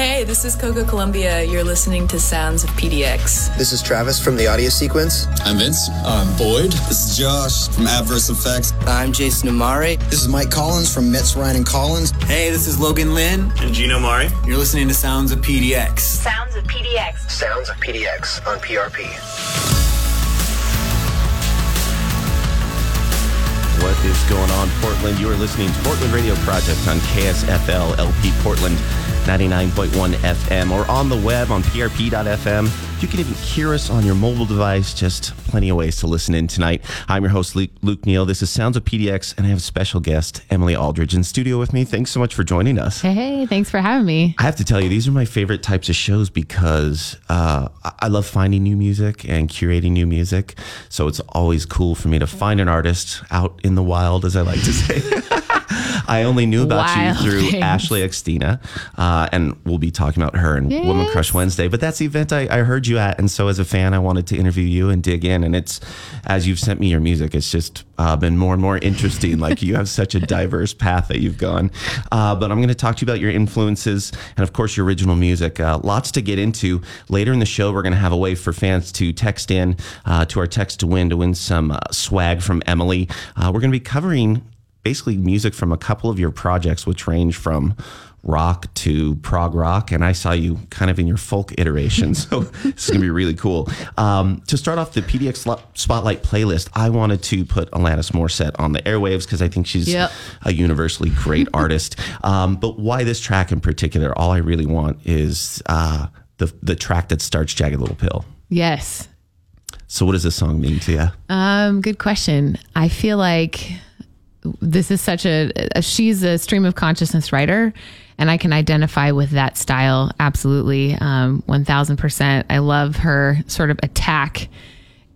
Hey, this is Coco Columbia. You're listening to Sounds of PDX. This is Travis from the audio sequence. I'm Vince. I'm Boyd. This is Josh from Adverse Effects. I'm Jason Amari. This is Mike Collins from Metz Ryan and Collins. Hey, this is Logan Lynn. And Gino Mari. You're listening to Sounds of PDX. Sounds of PDX. Sounds of PDX on PRP. What is going on, Portland? You are listening to Portland Radio Project on KSFL LP Portland 99.1 FM or on the web on prp.fm. You can even hear us on your mobile device. Just plenty of ways to listen in tonight. I'm your host, Luke, Luke Neal. This is Sounds of PDX, and I have a special guest, Emily Aldridge, in studio with me. Thanks so much for joining us. Hey, thanks for having me. I have to tell you, these are my favorite types of shows because uh, I love finding new music and curating new music. So it's always cool for me to find an artist out in the wild, as I like to say. I only knew about Wild you through things. Ashley Xtina, uh, and we'll be talking about her in Woman Crush Wednesday. But that's the event I, I heard you at, and so as a fan, I wanted to interview you and dig in. And it's as you've sent me your music, it's just uh, been more and more interesting. like you have such a diverse path that you've gone. Uh, but I'm going to talk to you about your influences and, of course, your original music. Uh, lots to get into later in the show. We're going to have a way for fans to text in uh, to our text to win to win some uh, swag from Emily. Uh, we're going to be covering basically music from a couple of your projects, which range from rock to prog rock. And I saw you kind of in your folk iteration. So this is going to be really cool. Um, to start off the PDX Spotlight playlist, I wanted to put Alanis Morissette on the airwaves because I think she's Yep. a universally great artist. Um, but why this track in particular? All I really want is uh, the, the track that starts Jagged Little Pill. Yes. So what does this song mean to you? Um, good question. I feel like this is such a, a she's a stream of consciousness writer and I can identify with that style absolutely. Um, 1000%. I love her sort of attack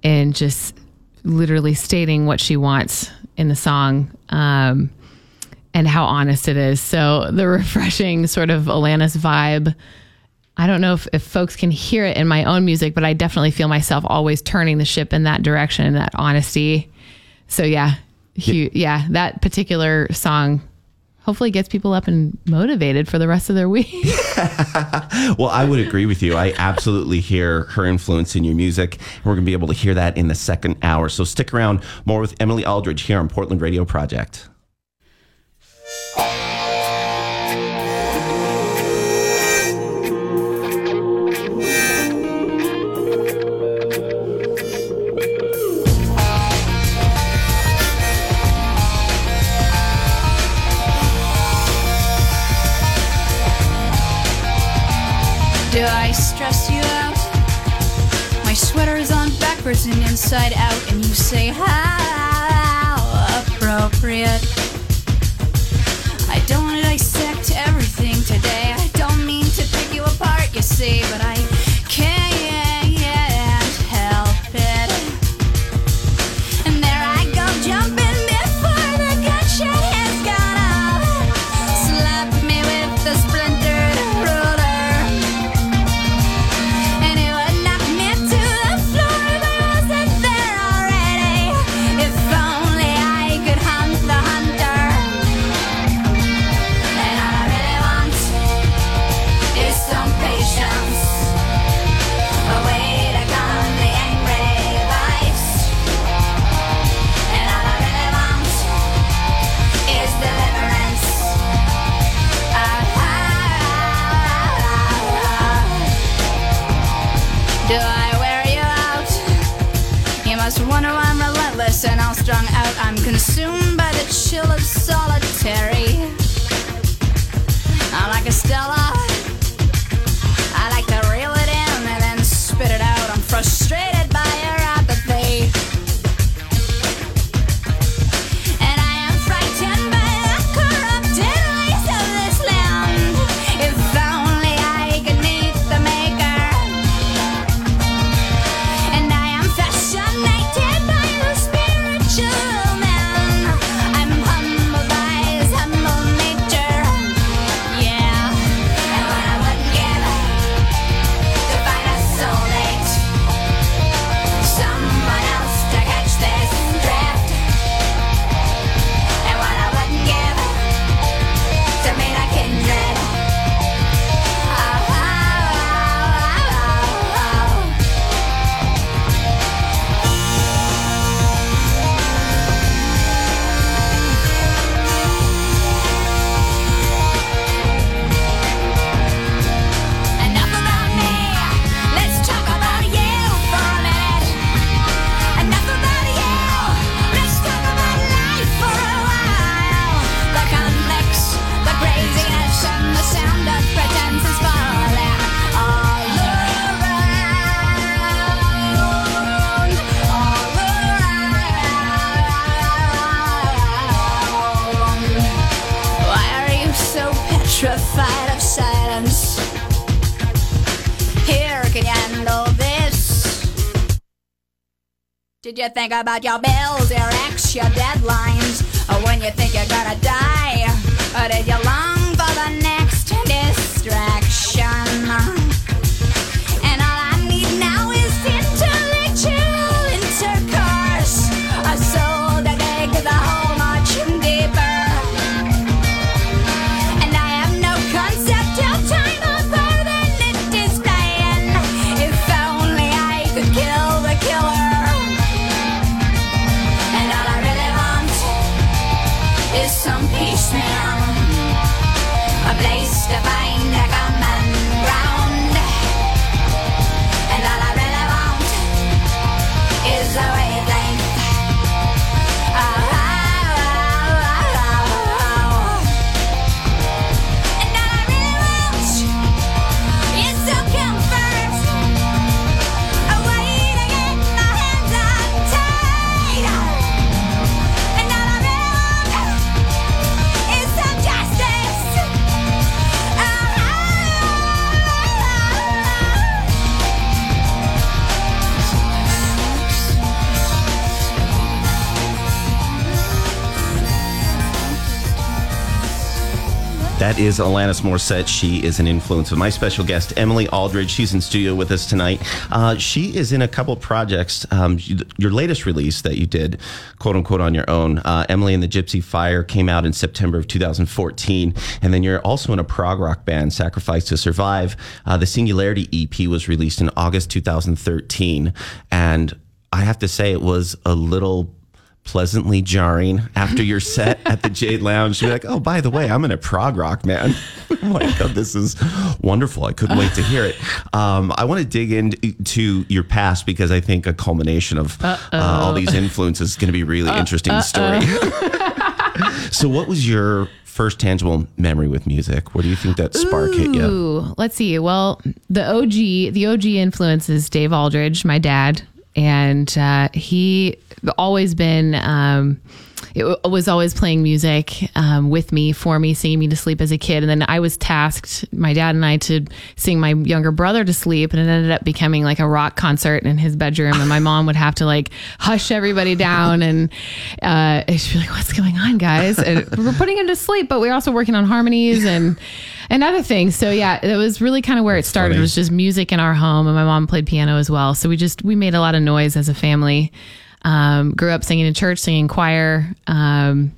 and just literally stating what she wants in the song. Um, and how honest it is. So the refreshing sort of Alanis vibe. I don't know if, if folks can hear it in my own music, but I definitely feel myself always turning the ship in that direction, that honesty. So yeah, hu- yeah, that particular song hopefully gets people up and motivated for the rest of their week. Well, I would agree with you. I absolutely hear her influence in your music. And we're going to be able to hear that in the second hour. So stick around. More with Emily Aldridge here on Portland Radio Project. Is on backwards and inside out, and you say, How appropriate. I don't want to dissect everything today. I don't mean to pick you apart, you see, but I I'm consumed by the chill of solitary. I'm like Estella. You think about your bills, your ex, your deadlines? Or when you think you're gonna die? Or did you That is Alanis Morissette. She is an influence of my special guest, Emily Aldridge. She's in studio with us tonight. Uh, she is in a couple projects. Um, your latest release that you did, quote unquote, on your own, uh, Emily and the Gypsy Fire, came out in September of 2014. And then you're also in a prog rock band, Sacrifice to Survive. Uh, the Singularity EP was released in August 2013. And I have to say, it was a little pleasantly jarring after your set at the Jade Lounge. You're like, oh, by the way, I'm in a prog rock, man. I'm like, oh, this is wonderful. I couldn't wait to hear it. Um, I want to dig into your past because I think a culmination of uh, all these influences is going to be a really interesting story. so, what was your first tangible memory with music? Where do you think that spark hit you? Let's see. Well, the OG, the OG influence is Dave Aldridge, my dad, and uh, he always been. Um, it was always playing music um, with me, for me, singing me to sleep as a kid. And then I was tasked, my dad and I, to sing my younger brother to sleep. And it ended up becoming like a rock concert in his bedroom. And my mom would have to like hush everybody down. And uh, she'd be like, What's going on, guys? And we're putting him to sleep, but we're also working on harmonies and and other things. So yeah, it was really kind of where it started. funny. It was just music in our home, and my mom played piano as well. So we just we made a lot of noise as a family. Um, grew up singing in church, singing choir, um,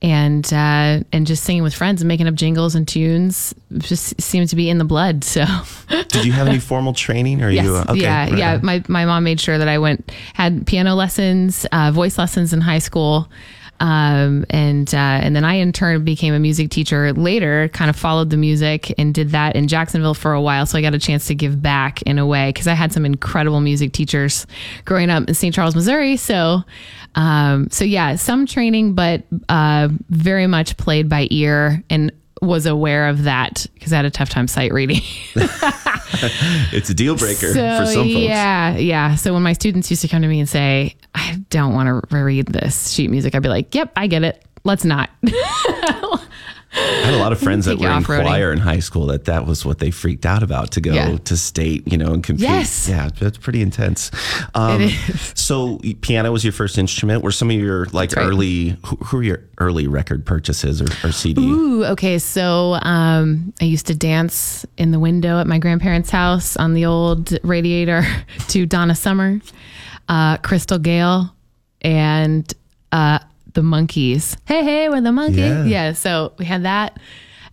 and uh, and just singing with friends and making up jingles and tunes. Just seemed to be in the blood. So Did you have any formal training? Or are yes, you uh, okay, yeah, right yeah. on. My my mom made sure that I went had piano lessons, uh, voice lessons in high school. Um, and, uh, and then I in turn became a music teacher later, kind of followed the music and did that in Jacksonville for a while. So I got a chance to give back in a way because I had some incredible music teachers growing up in St. Charles, Missouri. So, um, so yeah, some training, but, uh, very much played by ear and was aware of that because I had a tough time sight reading. It's a deal breaker So for some folks. yeah, yeah. So when my students used to come to me and say, "I don't want to read this sheet music," I'd be like, "Yep, I get it. Let's not." I had a lot of friends that were in choir in high school that that was what they freaked out about to go Yeah. to state, you know, and compete. Yes. Yeah, that's pretty intense. Um, It is. So piano was your first instrument. Were some of your like right. early, who, who were your early record purchases or, or CD? Ooh, okay. So um, I used to dance in the window at my grandparents' house on the old radiator to Donna Summer, uh, Crystal Gayle, and uh, the Monkees. Hey, hey, we're the Monkees. Yeah. Yeah. So we had that.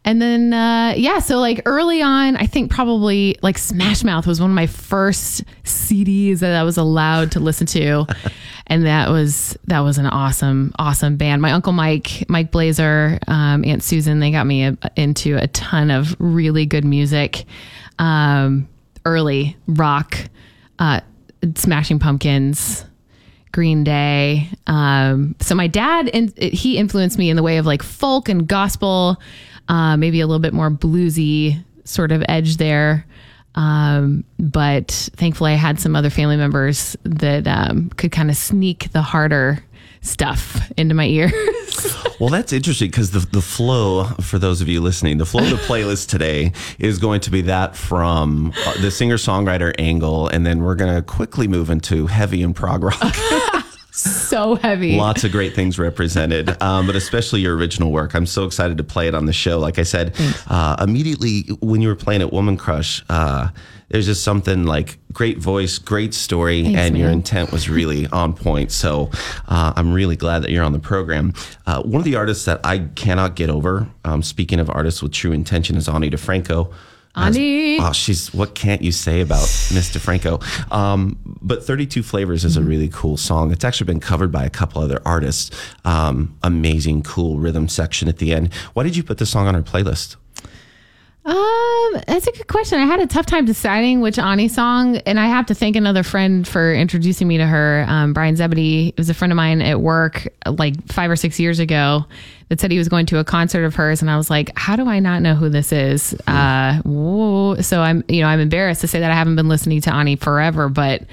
And then, uh, yeah, so like early on, I think probably like Smash Mouth was one of my first CDs that I was allowed to listen to. and that was, that was an awesome, awesome band. My uncle Mike, Mike Blazer, um, Aunt Susan, they got me a, into a ton of really good music. Um, early rock, uh, Smashing Pumpkins, Green Day. Um, so my dad, in, he influenced me in the way of like folk and gospel, uh, maybe a little bit more bluesy sort of edge there. Um, but thankfully, I had some other family members that um, could kind of sneak the harder stuff into my ears. Well, that's interesting because the, the flow, for those of you listening, the flow of the playlist today is going to be that from uh, the singer songwriter angle. And then we're going to quickly move into heavy and prog rock. so heavy. Lots of great things represented, um, but especially your original work. I'm so excited to play it on the show. Like I said, uh, immediately when you were playing at Woman Crush, uh, there's just something like great voice, great story, Thanks, and your intent was really on point. So uh, I'm really glad that you're on the program. Uh, one of the artists that I cannot get over, um, speaking of artists with true intention, is Ani DiFranco. As- Ani. Oh, she's what can't you say about Miss DiFranco? Um, but 32 Flavors is a Mm-hmm. really cool song. It's actually been covered by a couple other artists. Um, amazing, cool rhythm section at the end. Why did you put this song on our playlist? Um, that's a good question. I had a tough time deciding which Ani song, and I have to thank another friend for introducing me to her. Um, Brian Zebedee was a friend of mine at work like five or six years ago that said he was going to a concert of hers, and I was like, how do I not know who this is? Uh, whoa. so I'm, you know, I'm embarrassed to say that I haven't been listening to Ani forever, but.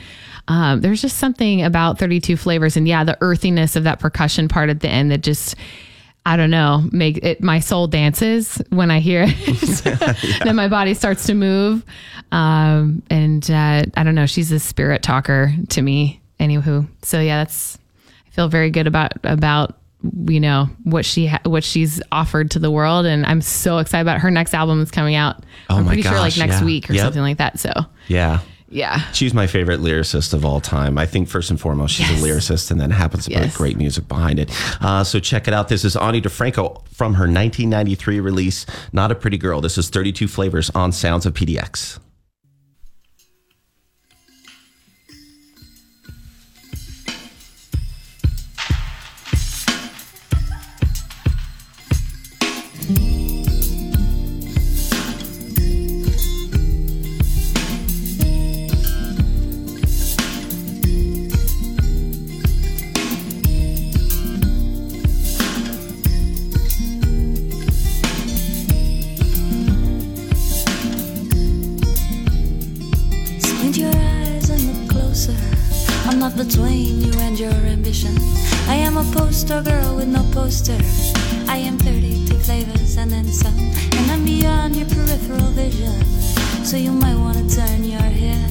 Um, there's just something about 32 flavors and yeah, the earthiness of that percussion part at the end that just I don't know, make it my soul dances when I hear it. then my body starts to move. Um, and uh, I don't know, she's a spirit talker to me. Anywho, so yeah, that's I feel very good about about you know what she ha- what she's offered to the world, and I'm so excited about her next album is coming out. Oh I'm pretty sure like next yeah. week or Yep. something like that. So Yeah. yeah, She's my favorite lyricist of all time. I think first and foremost, she's Yes. a lyricist and then happens to Yes. put great music behind it. Uh, so check it out. This is Ani DiFranco from her 1993 release, Not a Pretty Girl. This is 32 Flavors on Sounds of PDX. Poster girl with no poster. I am 32 flavors and then some. And I'm beyond your peripheral vision. So you might want to turn your head.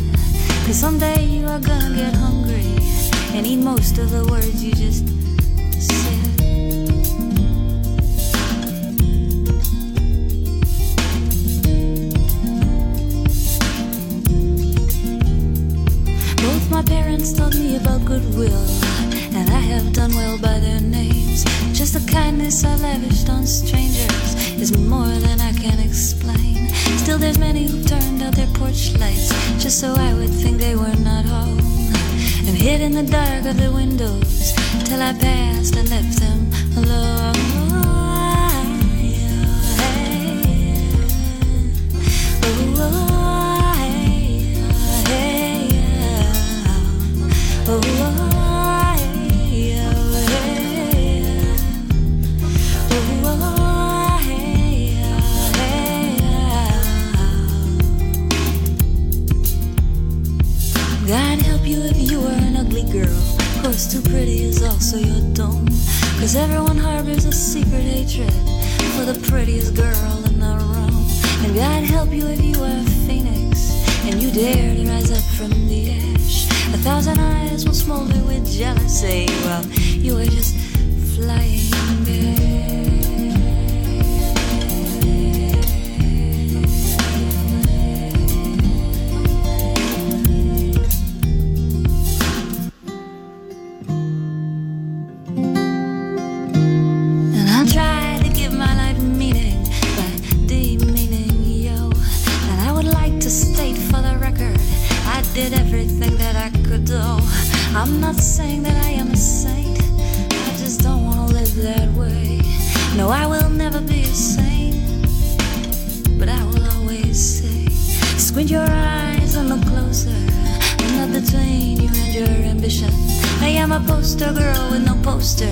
Cause someday you are gonna get hungry and eat most of the words you just said. Both my parents taught me about goodwill, and I have done well by their names. Just the kindness I lavished on strangers is more than I can explain. Still, there's many who turned out their porch lights just so I would think they were not home, and hid in the dark of the windows till I passed and left them alone. God you if you are an ugly girl. Of course, too pretty is also your doom. Cause everyone harbors a secret hatred for the prettiest girl in the room. And God help you if you were a phoenix and you dare to rise up from the ash. A thousand eyes will smolder with jealousy while you are just flying girl with no poster.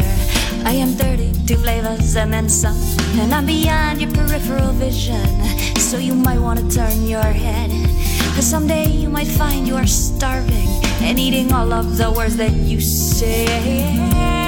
I am 32 flavors and then some. And I'm beyond your peripheral vision. So you might want to turn your head. Cause someday you might find you are starving and eating all of the words that you say.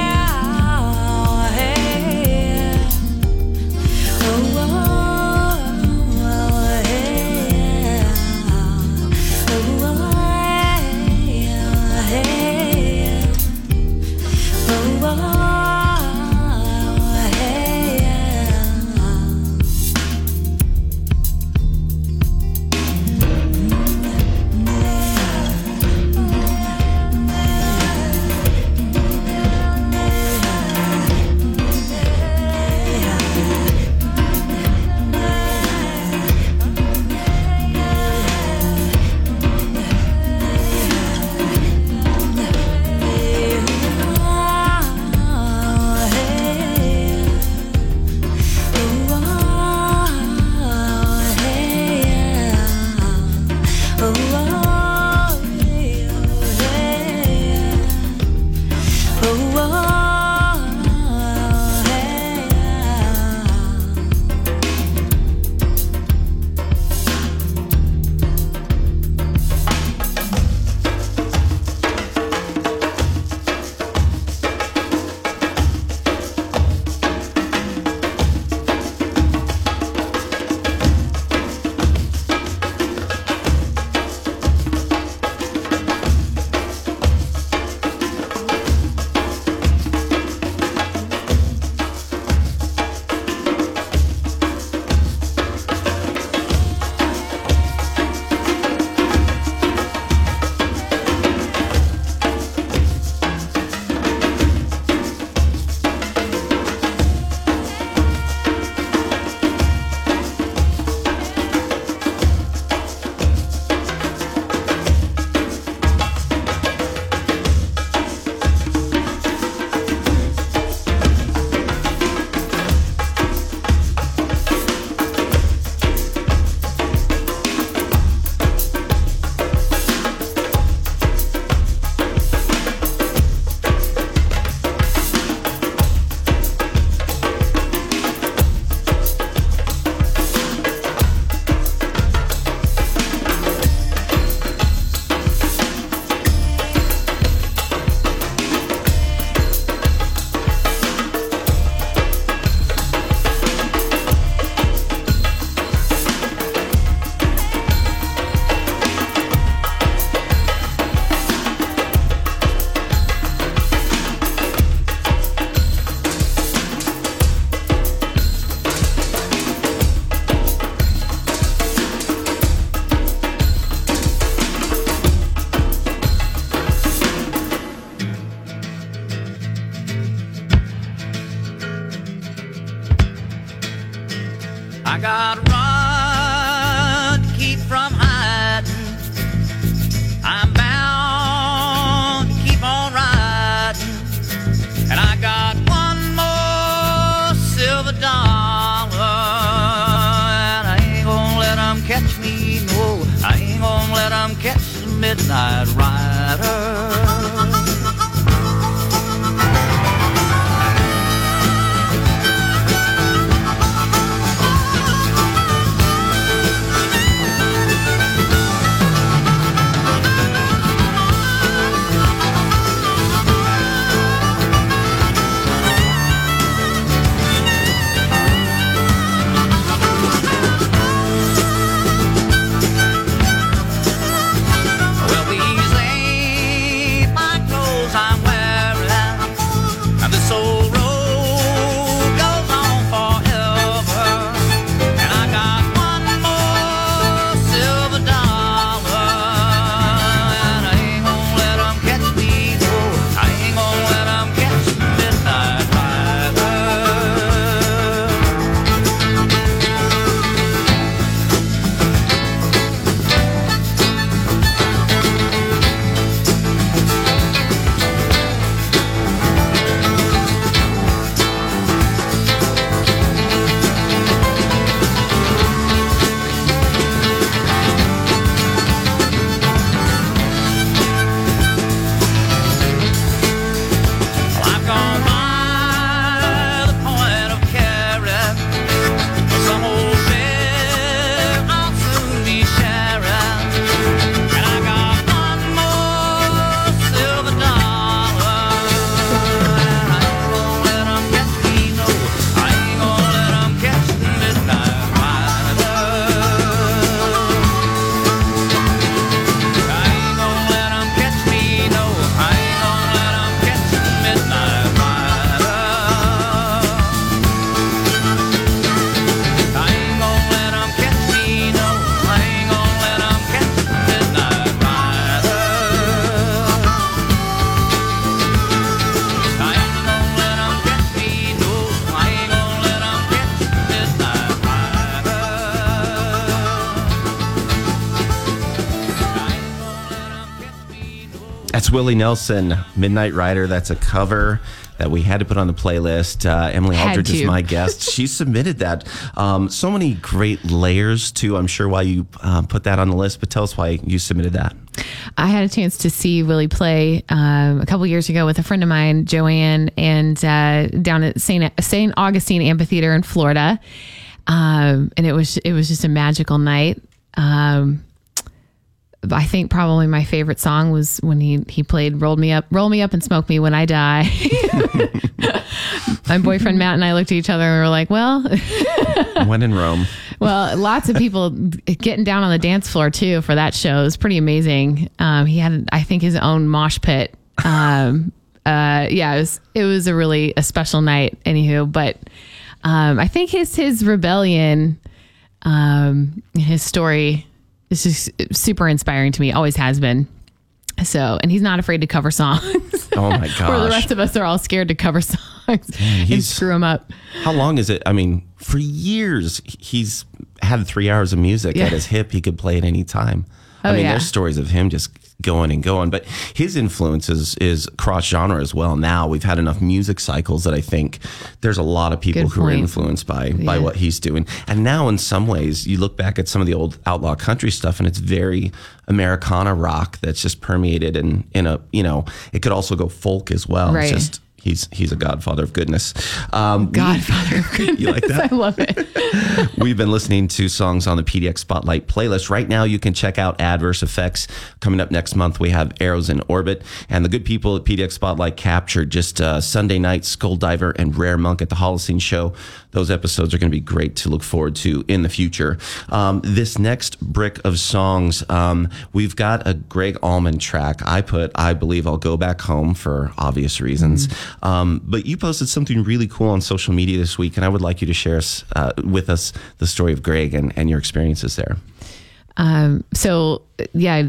That's Willie Nelson, Midnight Rider. That's a cover that we had to put on the playlist. Uh, Emily Had Aldridge is my guest. she submitted that. Um, so many great layers, too. I'm sure why you um, put that on the list, but tell us why you submitted that. I had a chance to see Willie play um, a couple years ago with a friend of mine, Joanne, and uh, down at Saint Saint Augustine Amphitheater in Florida. Um, and it was it was just a magical night. Um, I think probably my favorite song was when he he played "Rolled Me Up, Roll Me Up and Smoke Me When I Die." my boyfriend Matt and I looked at each other and we were like, "Well." when in Rome. Well, lots of people getting down on the dance floor too for that show. It was pretty amazing. Um, he had, I think, his own mosh pit. Um, uh, yeah, it was it was a really a special night. Anywho, but um, I think his his rebellion, um, his story is just super inspiring to me. Always has been. So, and he's not afraid to cover songs. Oh my Where the rest of us are all scared to cover songs and he's- screw them up. How long is it? I mean, for years, he's had three hours of music Yeah. at his hip. He could play at any time. I Oh, mean, yeah. there's stories of him just going and going, but his influence is, is cross genre as well. Now we've had enough music cycles that I think there's a lot of people Good who are influenced by, by what he's doing. And now in some ways you look back at some of the old outlaw country stuff and it's very Americana rock that's just permeated in, in a, you know, it could also go folk as well. Right. It's just, he's, he's a godfather of goodness. Um, Godfather of goodness. You like that? I love it. We've been listening to songs on the PDX Spotlight playlist. Right now, you can check out Adverse Effects. Coming up next month, we have Arrows in Orbit. And the good people at PDX Spotlight captured just uh, Sunday night, Skull Diver and Rare Monk at the Holocene show. Those episodes are going to be great to look forward to in the future. Um, this next brick of songs, um, we've got a Gregg Allman track. I put, I believe I'll go back home for obvious reasons. Um, but you posted something really cool on social media this week, and I would like you to share us, uh, with us the story of Gregg and, and your experiences there. Um, so yeah,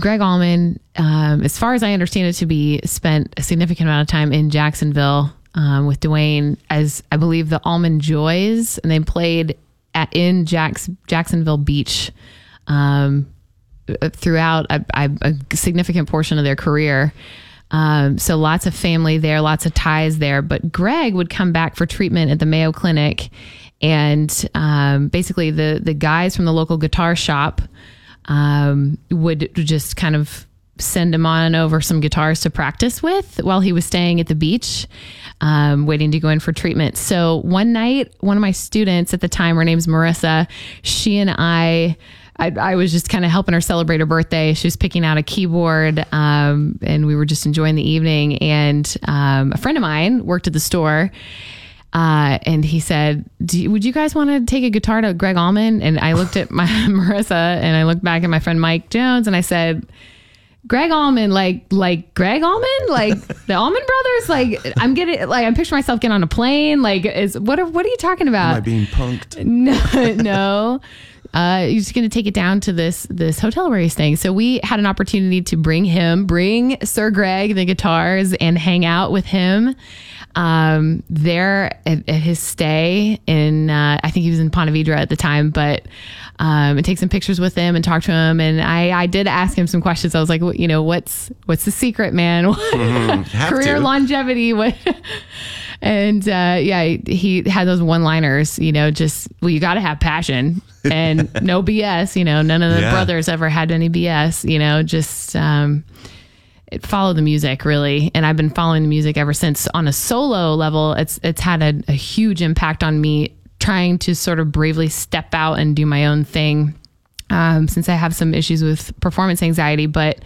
Gregg Allman, um, as far as I understand it to be, spent a significant amount of time in Jacksonville um, with Duane as I believe the Allman Joys, and they played at in Jacks, Jacksonville Beach um, throughout a, a, a significant portion of their career. Um, so lots of family there, lots of ties there. But Gregg would come back for treatment at the Mayo Clinic, and um, basically the the guys from the local guitar shop um, would just kind of send him on over some guitars to practice with while he was staying at the beach, um, waiting to go in for treatment. So one night, one of my students at the time, her name's Marissa, she and I. I, I was just kind of helping her celebrate her birthday. She was picking out a keyboard, um, and we were just enjoying the evening. And um, a friend of mine worked at the store, uh, and he said, Do you, "Would you guys want to take a guitar to Gregg Allman?" And I looked at my Marissa, and I looked back at my friend Mike Jones, and I said, "Gregg Allman, like like Gregg Allman, like the Allman Brothers, like I'm getting like I'm picturing myself getting on a plane. Like, is what are what are you talking about? Am I being punked? No, no. Uh, just going to take it down to this this hotel where he's staying. So we had an opportunity to bring him, bring Sir Gregg the guitars, and hang out with him um, there at, at his stay in. Uh, I think he was in Ponte Vedra at the time, but um, and take some pictures with him and talk to him. And I, I did ask him some questions. I was like, you know, what's what's the secret, man? Have Career to. longevity. What? And uh, yeah, he had those one-liners. You know, just well, you got to have passion and no BS. You know, none of the Yeah. brothers ever had any BS. You know, just um, it follow the music really, and I've been following the music ever since. On a solo level, it's it's had a, a huge impact on me. Trying to sort of bravely step out and do my own thing, um, since I have some issues with performance anxiety, but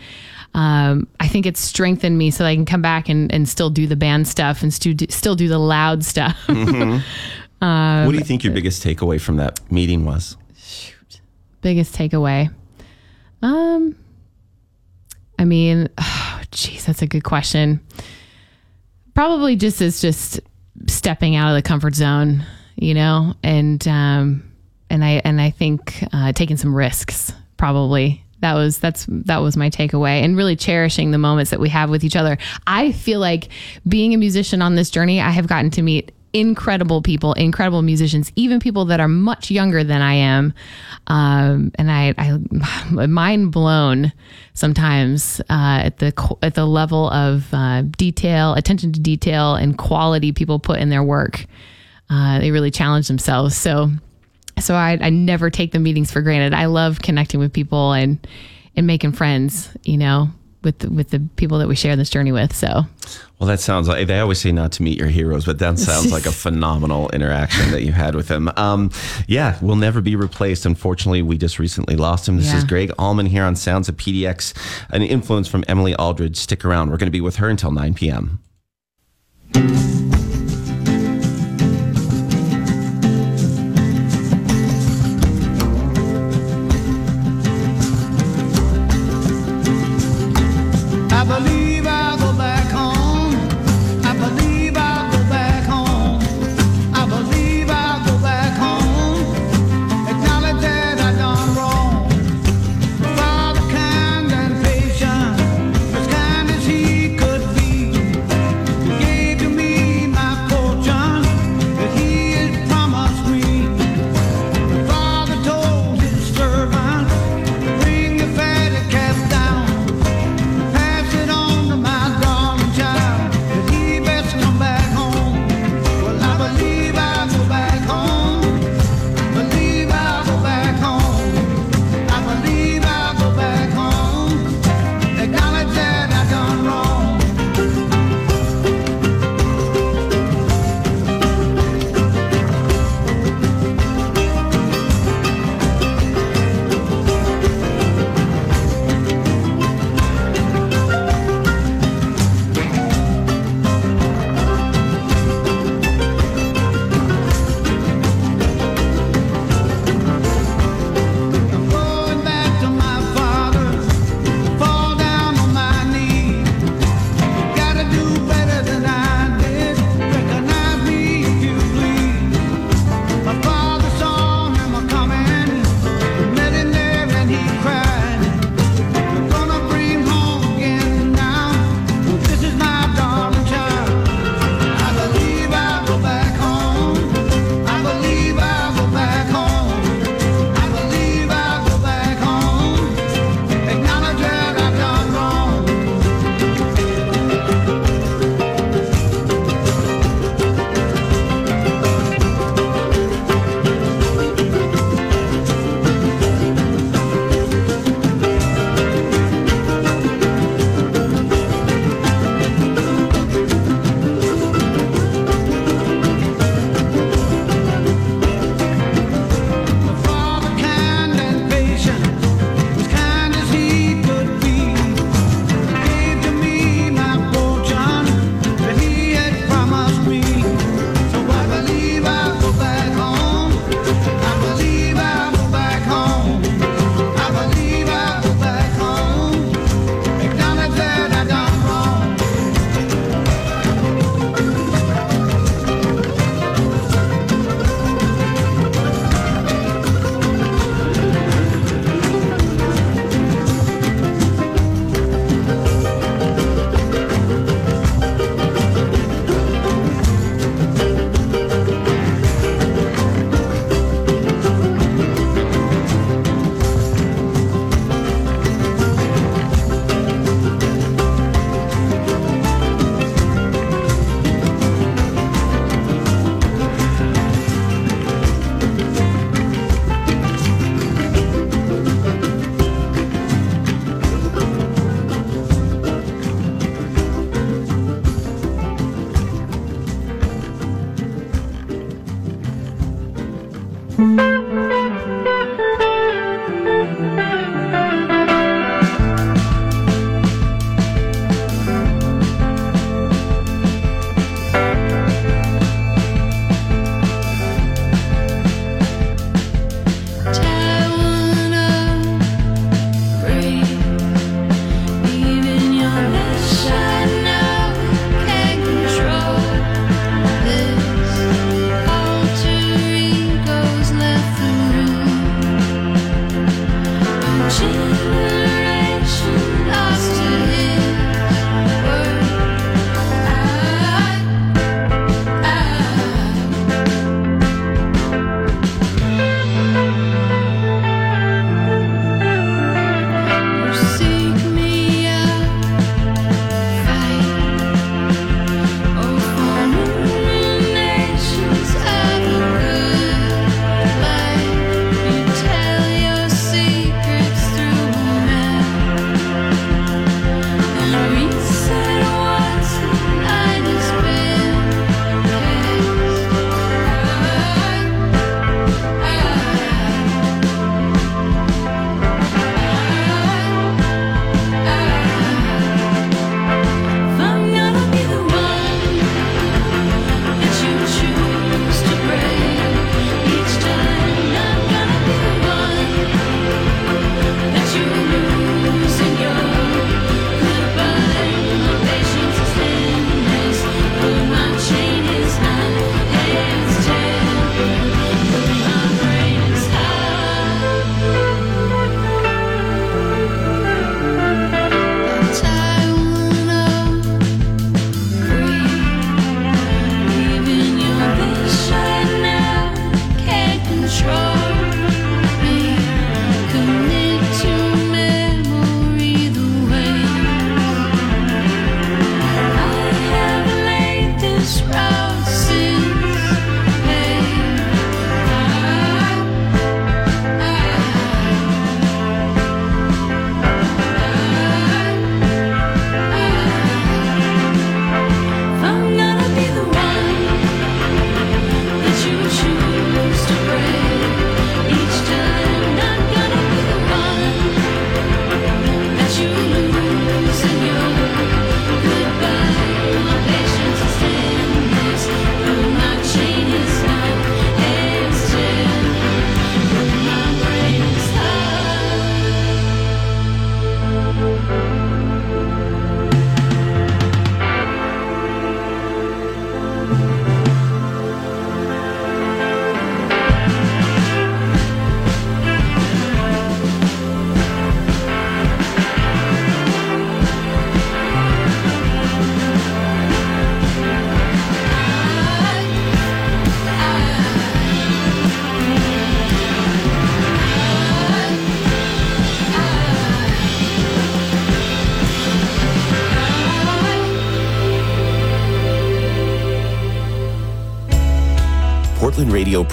um, I think it's strengthened me so that I can come back and, and still do the band stuff and stu- still do the loud stuff. what do you think your biggest takeaway from that meeting was? Shoot. Biggest takeaway. Um, I mean, oh, geez, that's a good question. Probably just as just stepping out of the comfort zone, you know, and um, and I and I think uh, taking some risks. Probably that was that's that was my takeaway, and really cherishing the moments that we have with each other. I feel like being a musician on this journey, I have gotten to meet incredible people, incredible musicians, even people that are much younger than I am. Um, and I, I, mind blown sometimes uh, at the at the level of uh, detail, attention to detail, and quality people put in their work. Uh, they really challenge themselves. So, so I, I never take the meetings for granted. I love connecting with people and and making friends. You know. With the, with the people that we share this journey with, so Well, that sounds like they always say not to meet your heroes, but that sounds like a phenomenal interaction that you had with him. Um, yeah, will never be replaced. Unfortunately, we just recently lost him. This is Gregg Allman here on Sounds of PDX, an influence from Emily Aldridge. Stick around. We're going to be with her until 9 p.m.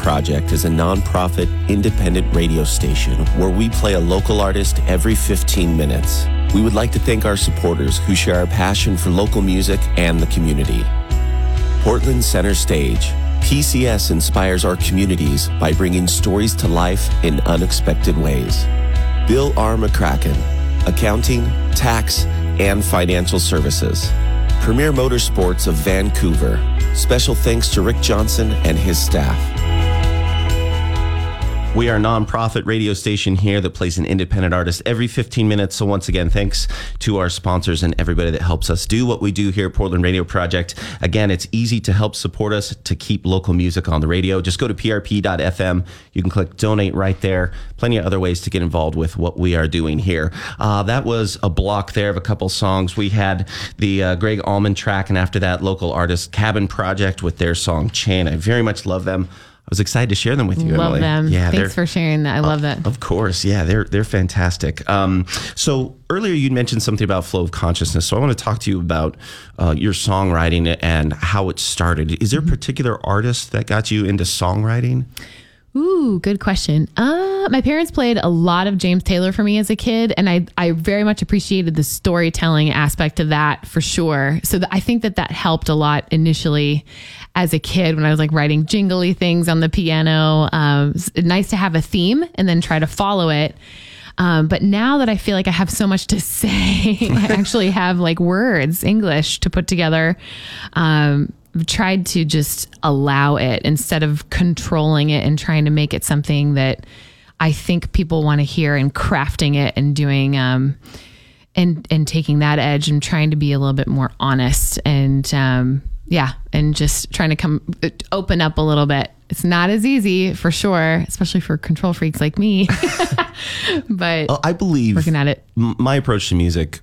Project is a nonprofit, independent radio station where we play a local artist every 15 minutes. We would like to thank our supporters who share our passion for local music and the community. Portland Center Stage. PCS inspires our communities by bringing stories to life in unexpected ways. Bill R. McCracken, accounting, tax, and financial services. Premier Motorsports of Vancouver. Special thanks to Rick Johnson and his staff. We are a nonprofit radio station here that plays an independent artist every 15 minutes. So once again, thanks to our sponsors and everybody that helps us do what we do here at Portland Radio Project. Again, it's easy to help support us to keep local music on the radio. Just go to prp.fm. You can click donate right there. Plenty of other ways to get involved with what we are doing here. Uh, that was a block there of a couple songs. We had the uh, Gregg Allman track, and after that, local artist Cabin Project with their song Chain. I very much love them. I was excited to share them with you. Love Emily. them. Yeah, Thanks for sharing that. I love that. of course, yeah, they're they're fantastic. Um, so earlier you mentioned something about flow of consciousness. So I want to talk to you about uh, your songwriting and how it started. Is there a particular artist that got you into songwriting? Ooh, good question. Uh, my parents played a lot of James Taylor for me as a kid, and I I very much appreciated the storytelling aspect of that for sure. So th- I think that that helped a lot initially as a kid when I was like writing jingly things on the piano. Um, nice to have a theme and then try to follow it. Um, but now that I feel like I have so much to say, I actually have like words, English to put together. Um, tried to just allow it instead of controlling it and trying to make it something that I think people want to hear and crafting it and doing um, and and taking that edge and trying to be a little bit more honest and um, yeah, and just trying to come open up a little bit. It's not as easy for sure, especially for control freaks like me. but Well, I believe working at it. my approach to music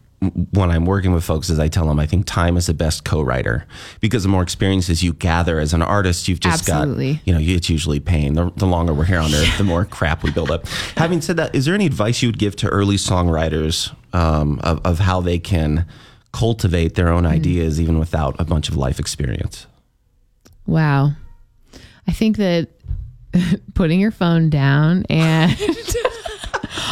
when I'm working with folks is I tell them I think time is the best co-writer because the more experiences you gather as an artist, you've just Absolutely. got, you know, it's usually pain. The, the longer we're here on earth, the more crap we build up. Having said that, is there any advice you would give to early songwriters um, of, of how they can cultivate their Hmm. own ideas even without a bunch of life experience? Wow. I think that putting your phone down and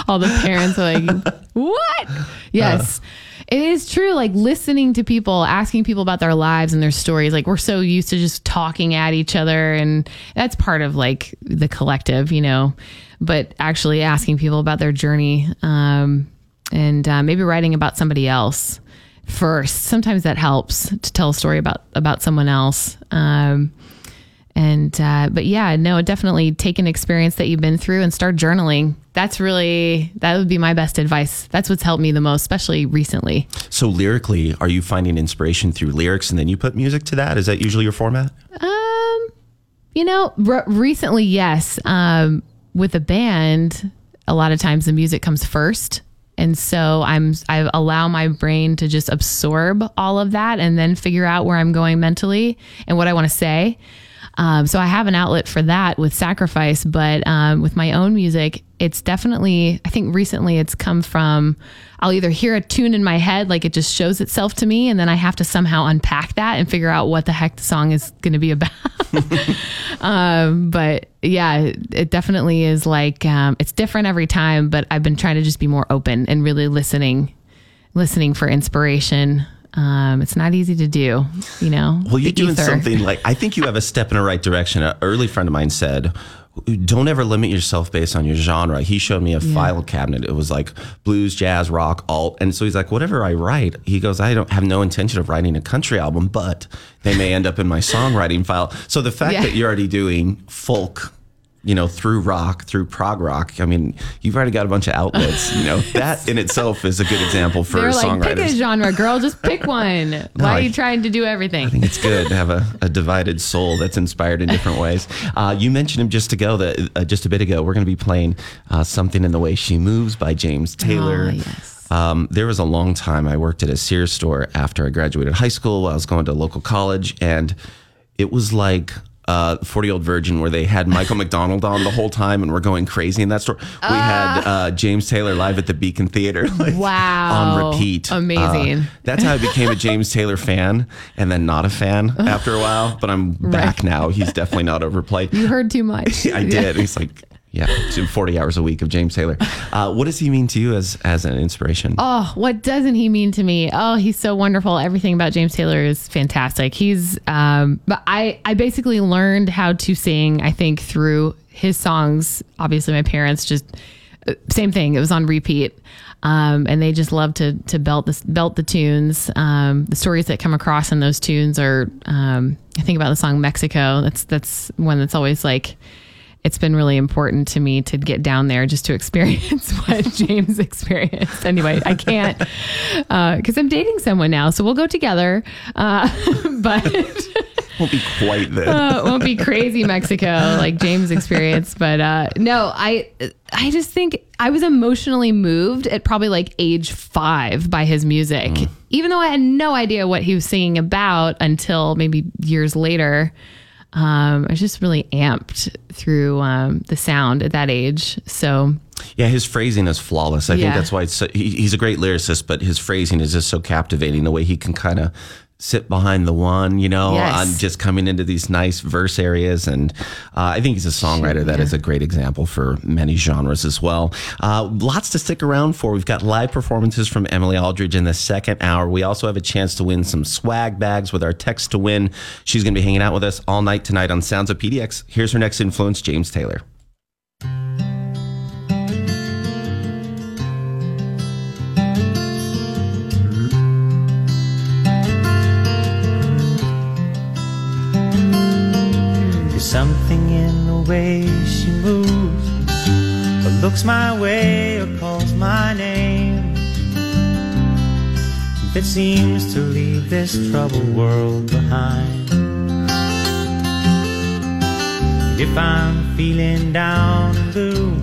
all the parents are like, what? Yes. it is true. Like listening to people, asking people about their lives and their stories. Like we're so used to just talking at each other. And that's part of like the collective, you know, but actually asking people about their journey um, and uh, maybe writing about somebody else first. Sometimes that helps to tell a story about, about someone else. Um, and uh, but yeah no definitely take an experience that you've been through and start journaling. That's really that would be my best advice. That's what's helped me the most especially recently. So lyrically, are you finding inspiration through lyrics and then you put music to that? Is that usually your format? um you know re- recently yes. Um with a band a lot of times the music comes first. And so i'm i allow my brain to just absorb all of that and then figure out where i'm going mentally and what i want to say Um, so I have an outlet for that with sacrifice, but um, with my own music, it's definitely, I think recently it's come from, I'll either hear a tune in my head, like it just shows itself to me, and then I have to somehow unpack that and figure out what the heck the song is going to be about. um, but yeah, it, it definitely is like, um, it's different every time, but I've been trying to just be more open and really listening, listening for inspiration. Um, it's not easy to do, you know. Well, you're doing ether. something like I think you have a step in the right direction. An early friend of mine said, "Don't ever limit yourself based on your genre." He showed me a file cabinet. It was like blues, jazz, rock, alt, and so he's like, "Whatever I write," he goes, "I don't have no intention of writing a country album, but they may end up in my songwriting file." So the fact Yeah. that you're already doing folk. You know, through rock, through prog rock. I mean, you've already got a bunch of outlets. You know, that in itself is a good example for They're like, songwriters. pick a genre, girl. Just pick one. Why are you trying to do everything? I think it's good to have a, a divided soul that's inspired in different ways. Uh, you mentioned him just ago that uh, just a bit ago. We're going to be playing uh, something in the way she moves by James Taylor. Oh, yes. Um, there was a long time I worked at a Sears store after I graduated high school. While I was going to a local college, and it was like uh, 40 Year Old Virgin, where they had Michael McDonald on the whole time and we're going crazy in that store. We had uh, James Taylor live at the Beacon Theater. like, Wow. On repeat. Amazing. Uh, that's how I became a James Taylor fan and then not a fan after a while. But I'm back now. He's definitely not overplayed. You heard too much. I did. He's like, yeah, 40 hours a week of James Taylor. Uh, what does he mean to you as as an inspiration? Oh, what doesn't he mean to me? Oh, he's so wonderful. Everything about James Taylor is fantastic. He's um but I I basically learned how to sing I think through his songs. Obviously my parents just uh, same thing. It was on repeat. Um, and they just love to to belt the belt the tunes. Um, the stories that come across in those tunes are um, I think about the song Mexico. That's that's one that's always like it's been really important to me to get down there just to experience what James experienced. Anyway, I can't because I'm dating someone now, so we'll go together. Uh, but Won't be quite then. uh, won't be crazy Mexico like James experienced. But uh, no, I I just think I was emotionally moved at probably like age five by his music, even though I had no idea what he was singing about until maybe years later. Um, I was just really amped through um, the sound at that age. So Yeah, his phrasing is flawless. I think that's why it's so, he, he's a great lyricist, but his phrasing is just so captivating. The way he can kind of sit behind the one, you know, Yes. on just coming into these nice verse areas, and uh, I think he's a songwriter that is a great example for many genres as well. Uh, lots to stick around for. We've got live performances from Emily Aldridge in the second hour. We also have a chance to win some swag bags with our text to win. She's going to be hanging out with us all night tonight on Sounds of PDX. Here's her next influence, James Taylor. Something in the way she moves, or looks my way, or calls my name, that seems to leave this troubled world behind. If I'm feeling down and blue,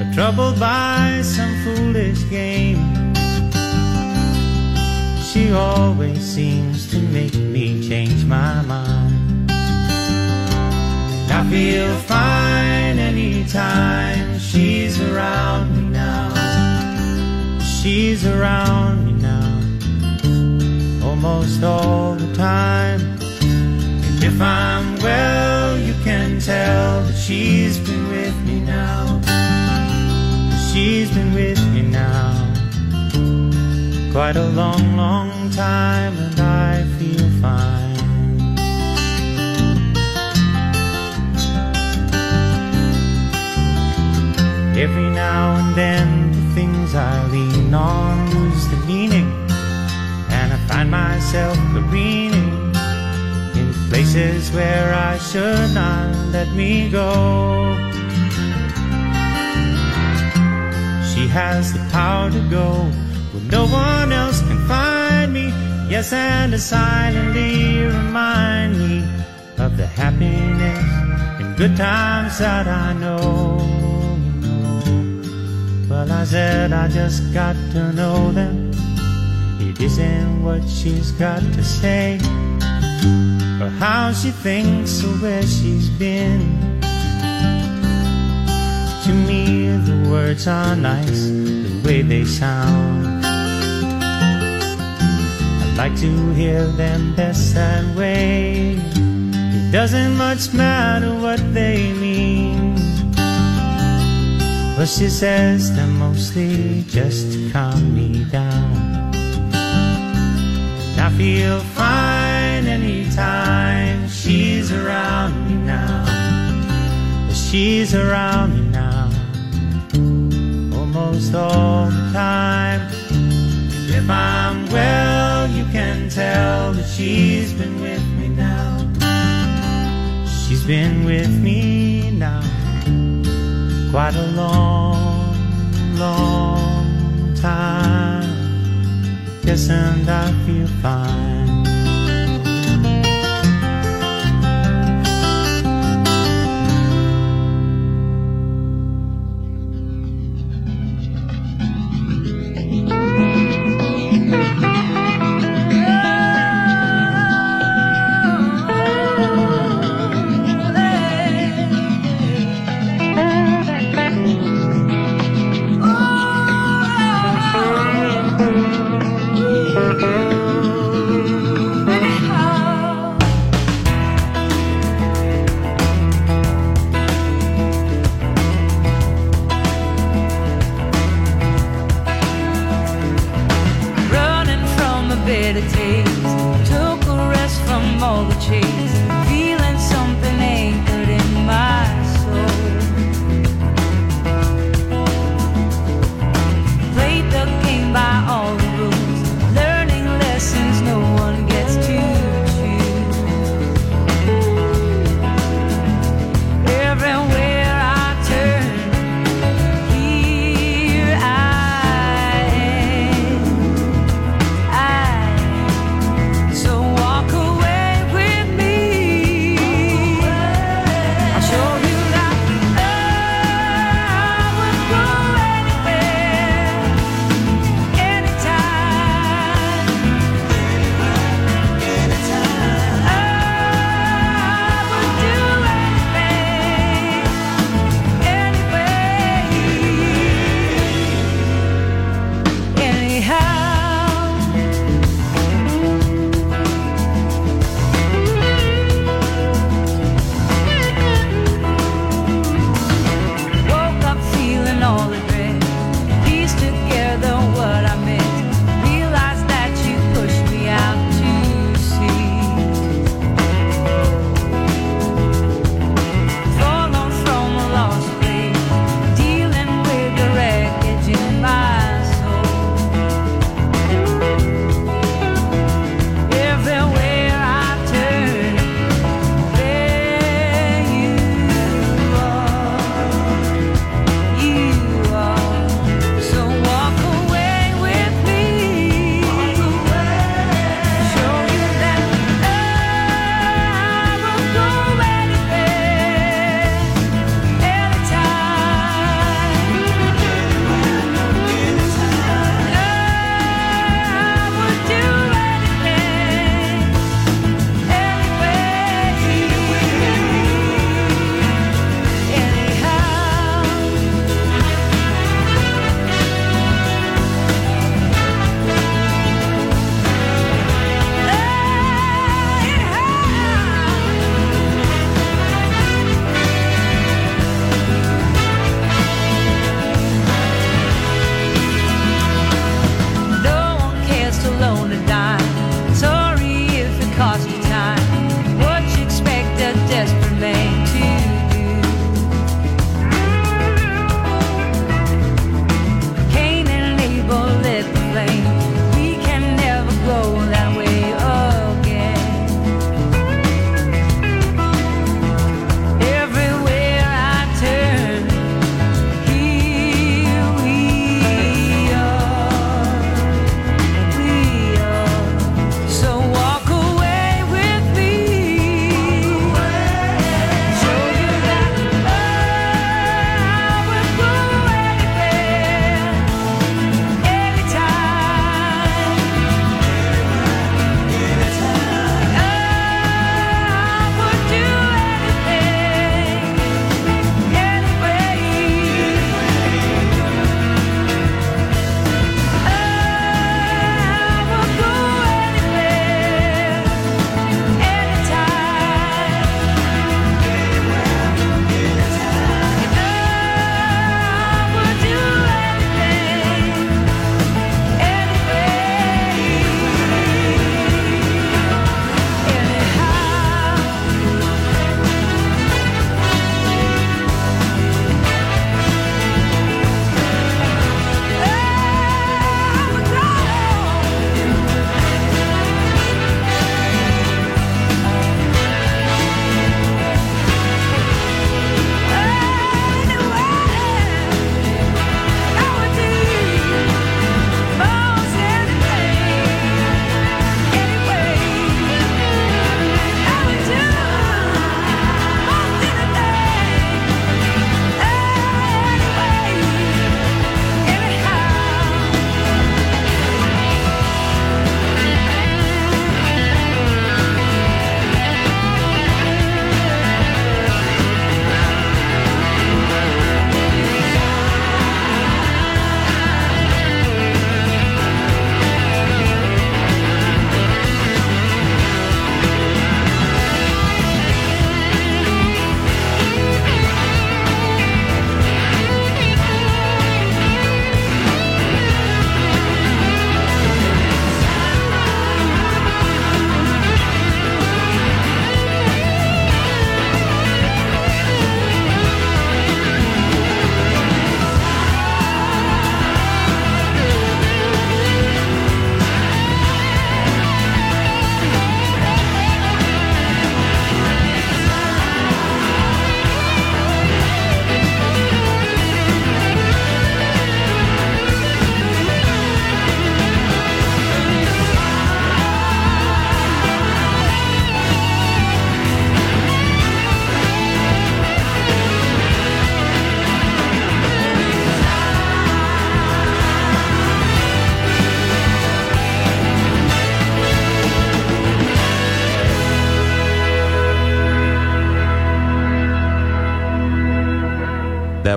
or troubled by some foolish game, she always seems to make me change my mind. I feel fine anytime she's around me now. She's around me now, almost all the time. And if I'm well, you can tell that she's been with me now. She's been with me now, quite a long, long time, and I feel fine. Every now and then, the things I lean on lose the meaning, and I find myself careening in places where I should not let me go. She has the power to go where no one else can find me. Yes, and to silently remind me of the happiness and good times that I know. Well, I said I just got to know them. It isn't what she's got to say, or how she thinks, or where she's been. To me, the words are nice, the way they sound. I like to hear them best that way. It doesn't much matter what they mean. Well, she says them mostly just to calm me down. And I feel fine anytime she's around me now. She's around me now, almost all the time. If I'm well, you can tell that she's been with me now. She's been with me now quite a long, long time. Yes, and I feel fine.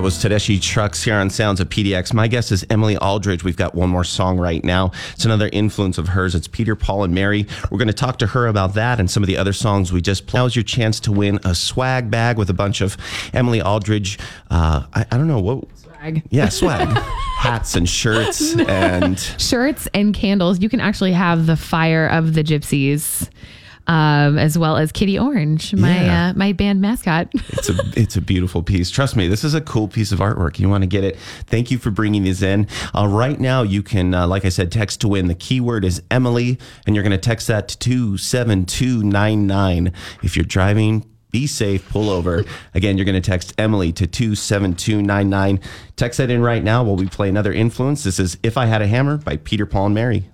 Was Tedeschi Trucks here on Sounds of PDX. My guest is Emily Aldridge. We've got one more song right now. It's another influence of hers. It's Peter, Paul, and Mary. We're going to talk to her about that and some of the other songs we just played. Now's your chance to win a swag bag with a bunch of Emily Aldridge. Uh, I, I don't know what. Swag. Yeah, swag. Hats and shirts and shirts and candles. You can actually have the fire of the gypsies. Um, as well as Kitty Orange, my Yeah. uh, my band mascot. it's a it's a beautiful piece. Trust me, this is a cool piece of artwork. You want to get it. Thank you for bringing these in. Uh, right now, you can, uh, like I said, text to win. The keyword is Emily, and you're going to text that to two seven two nine nine. If you're driving. Be safe, pull over. Again, you're going to text Emily to 27299. Text that in right now while we play another influence. This is If I Had a Hammer by Peter, Paul, and Mary.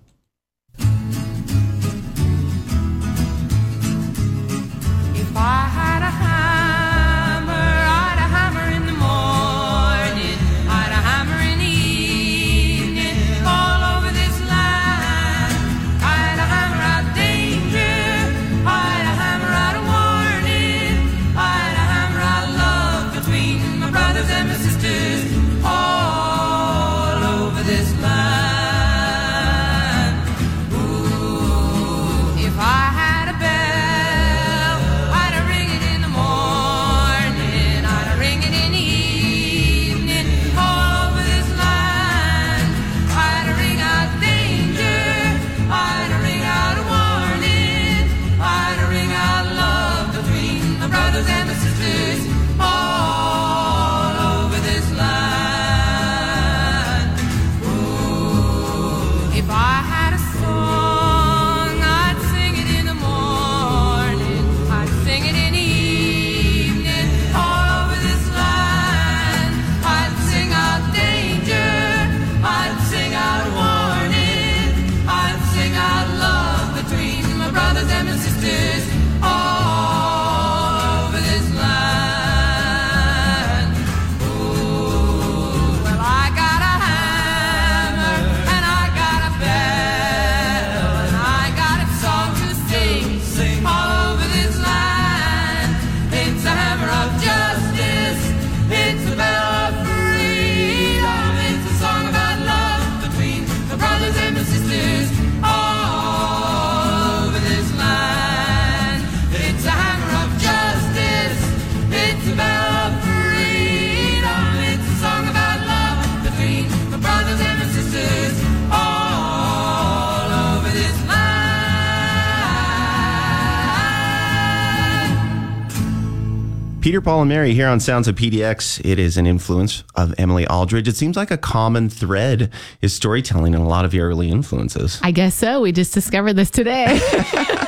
Peter, Paul, and Mary here on Sounds of PDX. It is an influence of Emily Aldridge. It seems like a common thread is storytelling in a lot of your early influences. I guess so. We just discovered this today.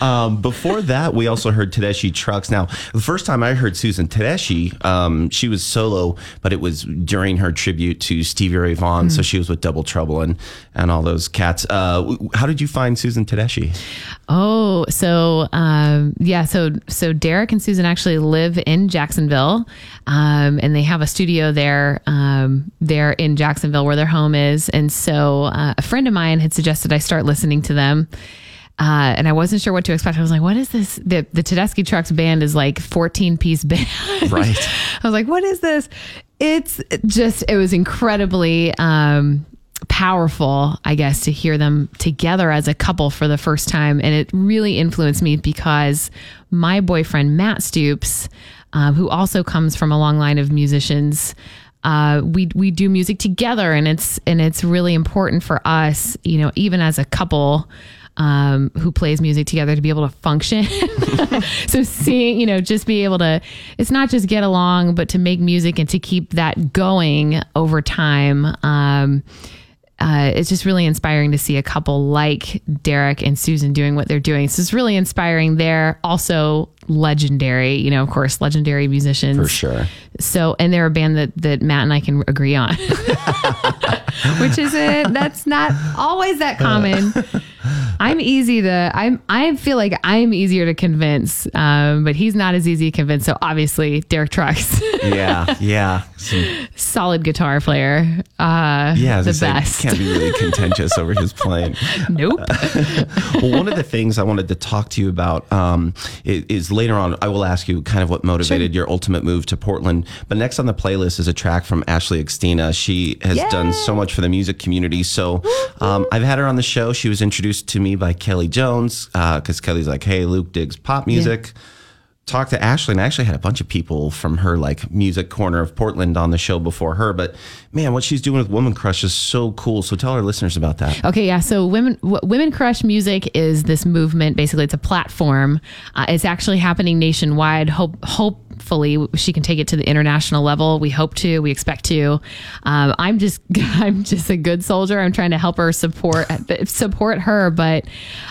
Um, before that, we also heard Tedeschi Trucks. Now, the first time I heard Susan Tedeschi, um, she was solo, but it was during her tribute to Stevie Ray Vaughan. So she was with Double Trouble and, and all those cats. Uh, how did you find Susan Tedeschi? Oh, so um, yeah, so so Derek and Susan actually live in Jacksonville, um, and they have a studio there, um, there in Jacksonville where their home is. And so uh, a friend of mine had suggested I start listening to them. Uh, and I wasn't sure what to expect. I was like, "What is this?" The the Tedeschi Trucks band is like 14 piece band. Right. I was like, "What is this?" It's just it was incredibly um, powerful, I guess, to hear them together as a couple for the first time, and it really influenced me because my boyfriend Matt Stoops, uh, who also comes from a long line of musicians. Uh, we we do music together, and it's and it's really important for us, you know, even as a couple um, who plays music together to be able to function. so seeing, you know, just be able to, it's not just get along, but to make music and to keep that going over time. Um, uh, it's just really inspiring to see a couple like Derek and Susan doing what they're doing. So it's really inspiring. They're also legendary, you know, of course, legendary musicians. For sure. So, and they're a band that, that Matt and I can agree on, which is it. That's not always that common. I'm easy to, I'm, I feel like I'm easier to convince, um, but he's not as easy to convince. So obviously Derek Trucks. yeah, yeah. solid guitar player. Uh, Yeah, the said, best. can't be really contentious over his playing. Nope. well, one of the things I wanted to talk to you about um, is later on. I will ask you kind of what motivated your ultimate move to Portland. But next on the playlist is a track from Ashley Extina. She has done so much for the music community. So um, I've had her on the show. She was introduced to me by Kelly Jones because Kelly's like, "Hey, Luke digs pop music." Talked to Ashley, and I actually had a bunch of people from her like music corner of Portland on the show before her. But man, what she's doing with Woman Crush is so cool. So tell our listeners about that. Okay, yeah. So women women crush music is this movement. Basically, it's a platform. Uh, it's actually happening nationwide. Hope, hope hopefully she can take it to the international level. We hope to. We expect to. Um, I'm just I'm just a good soldier. I'm trying to help her support support her, but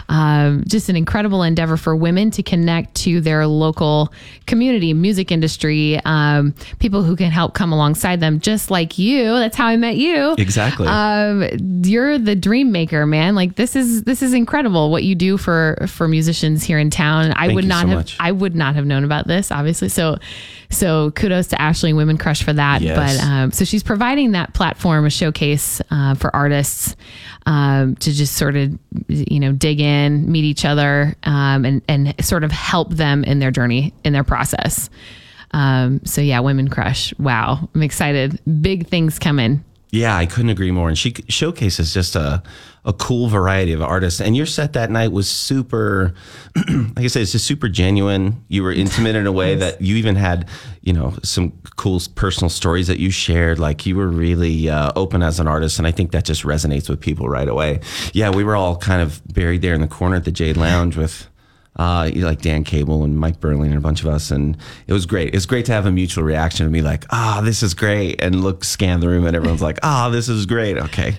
um, just an incredible endeavor for women to connect to their local community, music industry, um, people who can help come alongside them, just like you. That's how I met you. Exactly. Um, you're the dream maker, man. Like this is this is incredible what you do for for musicians here in town. I Thank would not so have much. I would not have known about this, obviously. So so kudos to Ashley and Women Crush for that. Yes. But um, so she's providing that platform, a showcase uh, for artists um, to just sort of you know dig in, meet each other, um, and and sort of help them in their journey in their process. Um, so yeah, Women Crush. Wow, I'm excited. Big things coming. Yeah, I couldn't agree more. And she showcases just a a cool variety of artists. And your set that night was super, like I said, it's just super genuine. You were intimate in a way that you even had, you know, some cool personal stories that you shared. Like you were really uh, open as an artist, and I think that just resonates with people right away. Yeah, we were all kind of buried there in the corner at the Jade Lounge with uh, like Dan Cable and Mike Berling and a bunch of us, and it was great. It's great to have a mutual reaction and be like, "Ah, this is great," and look, scan the room, and everyone's like, "Ah, this is great." Okay,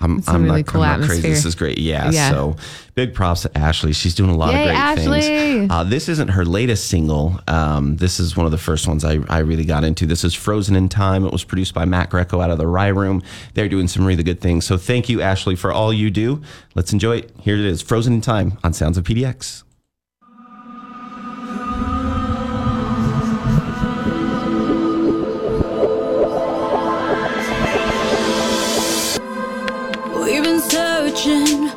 I'm, It's I'm really not, cool I'm not crazy. This is great. Yeah, Yeah. So big props to Ashley. She's doing a lot Yay, of great Ashley. things. Uh, this isn't her latest single. Um, this is one of the first ones I, I really got into. This is Frozen in Time. It was produced by Matt Greco out of the Rye Room. They're doing some really good things. So thank you, Ashley, for all you do. Let's enjoy it. Here it is Frozen in Time on Sounds of PDX. Searching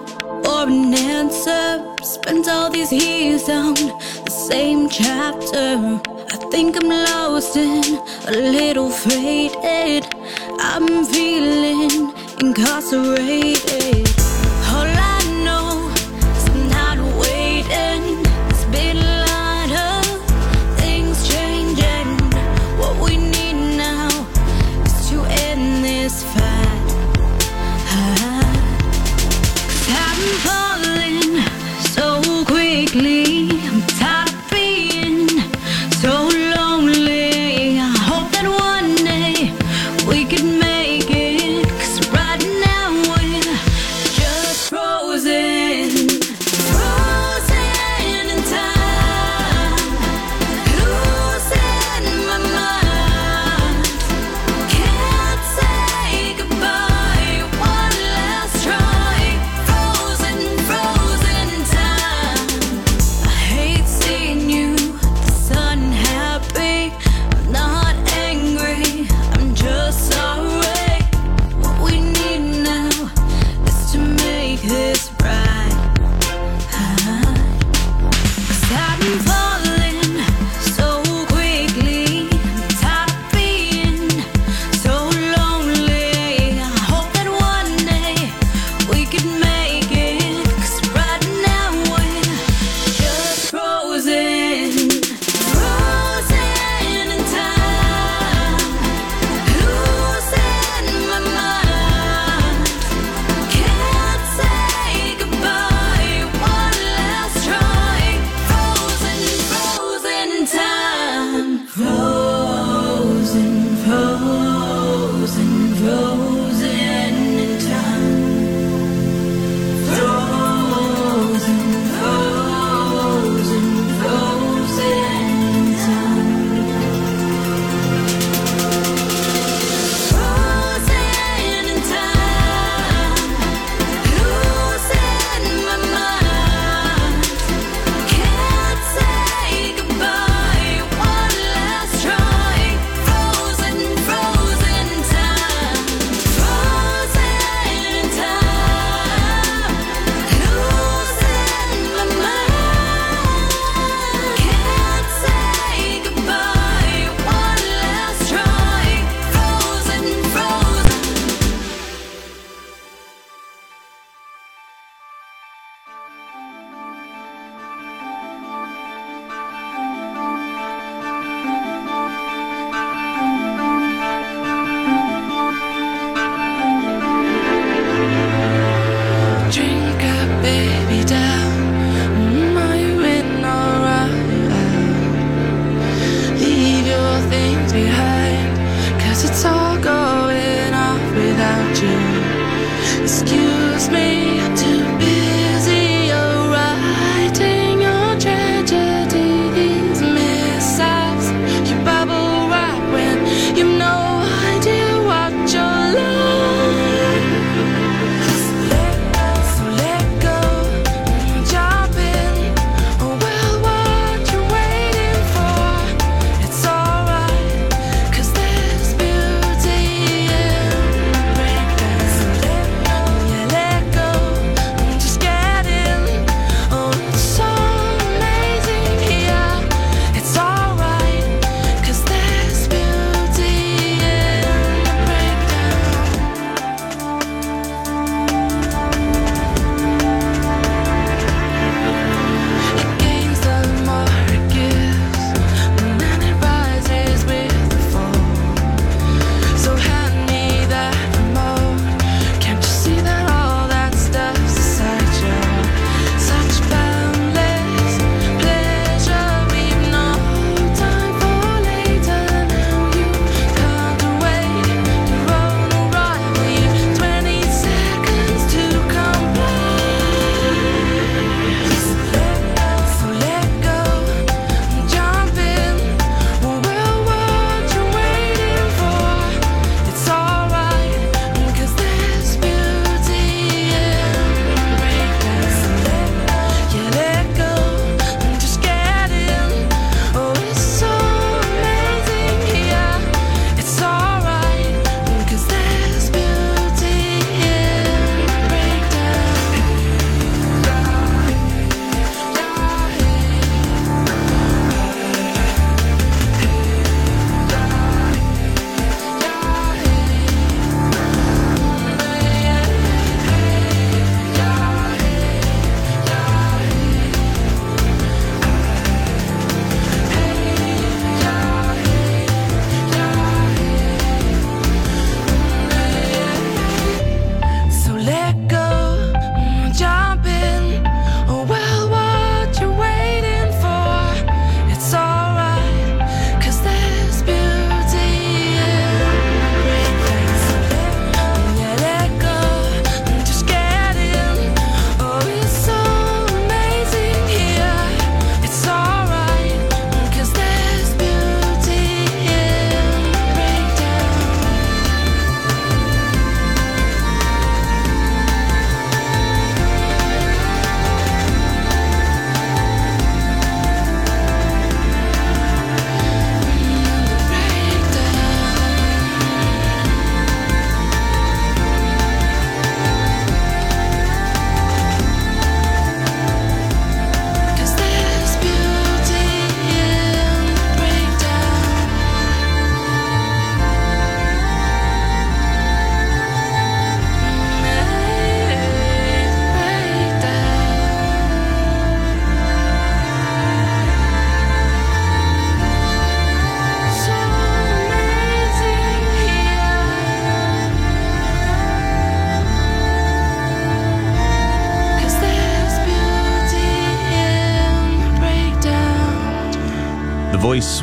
for an answer. Spent all these years on the same chapter. I think I'm lost and a little faded. I'm feeling incarcerated.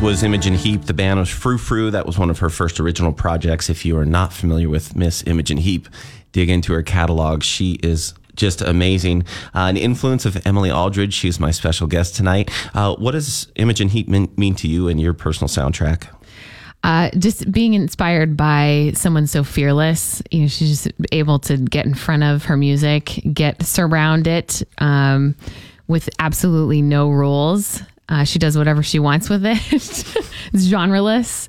Was Imogen Heap. The band was Frou Frou. That was one of her first original projects. If you are not familiar with Miss Imogen Heap, dig into her catalog. She is just amazing. Uh, an influence of Emily Aldridge. She's my special guest tonight. Uh, what does Imogen Heap mean, mean to you and your personal soundtrack? Uh, just being inspired by someone so fearless, you know, she's just able to get in front of her music, get surround it um, with absolutely no rules. Uh, she does whatever she wants with it. it's genreless.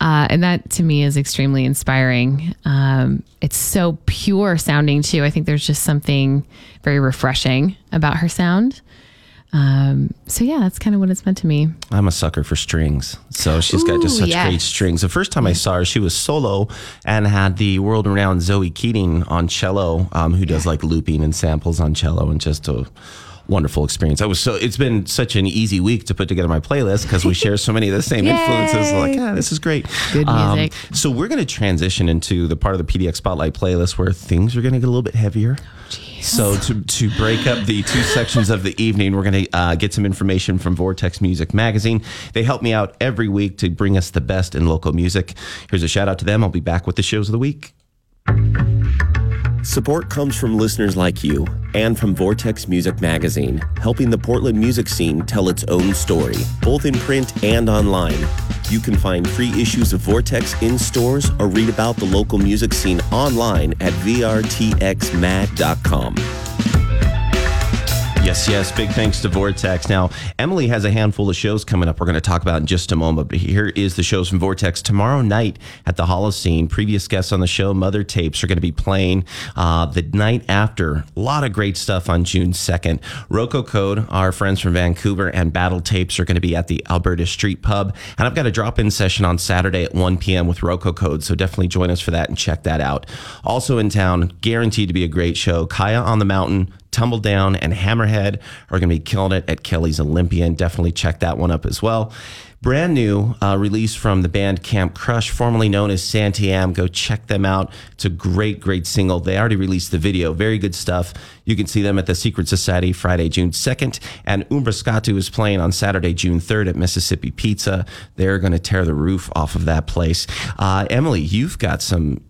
Uh, and that to me is extremely inspiring. Um, it's so pure sounding too. I think there's just something very refreshing about her sound. Um, so yeah, that's kind of what it's meant to me. I'm a sucker for strings. So she's got just such yes. great strings. The first time I saw her, she was solo and had the world renowned Zoe Keating on cello, um, who does like looping and samples on cello and just a wonderful experience. I was so it's been such an easy week to put together my playlist because we share so many of the same influences. Like, ah, this is great. Good music. so we're going to transition into the part of the PDX Spotlight playlist where things are going to get a little bit heavier. So to, to break up the two sections of the evening, we're going to uh, get some information from Vortex Music Magazine. They help me out every week to bring us the best in local music. Here's a shout out to them. I'll be back with the shows of the week. Support comes from listeners like you and from Vortex Music Magazine, helping the Portland music scene tell its own story, both in print and online. You can find free issues of Vortex in stores or read about the local music scene online at vrtxmag.com. Yes, yes. Big thanks to Vortex. Now, Emily has a handful of shows coming up we're going to talk about in just a moment. But here is the shows from Vortex. Tomorrow night at the Holocene, previous guests on the show, Mother Tapes, are going to be playing uh, the night after. A lot of great stuff on June 2nd. Rococode, our friends from Vancouver, and Battle Tapes are going to be at the Alberta Street Pub. And I've got a drop in session on Saturday at 1 p.m. with Rococode. So definitely join us for that and check that out. Also in town, guaranteed to be a great show. Kaya on the Mountain, Tumble Down and Hammerhead are going to be killing it at Kelly's Olympian. Definitely check that one up as well. Brand new uh, release from the band Camp Crush, formerly known as Santiam. Go check them out. It's a great, great single. They already released the video. Very good stuff. You can see them at the Secret Society Friday, June 2nd. And Umbrascatu is playing on Saturday, June 3rd at Mississippi Pizza. They're going to tear the roof off of that place. Uh, Emily, you've got some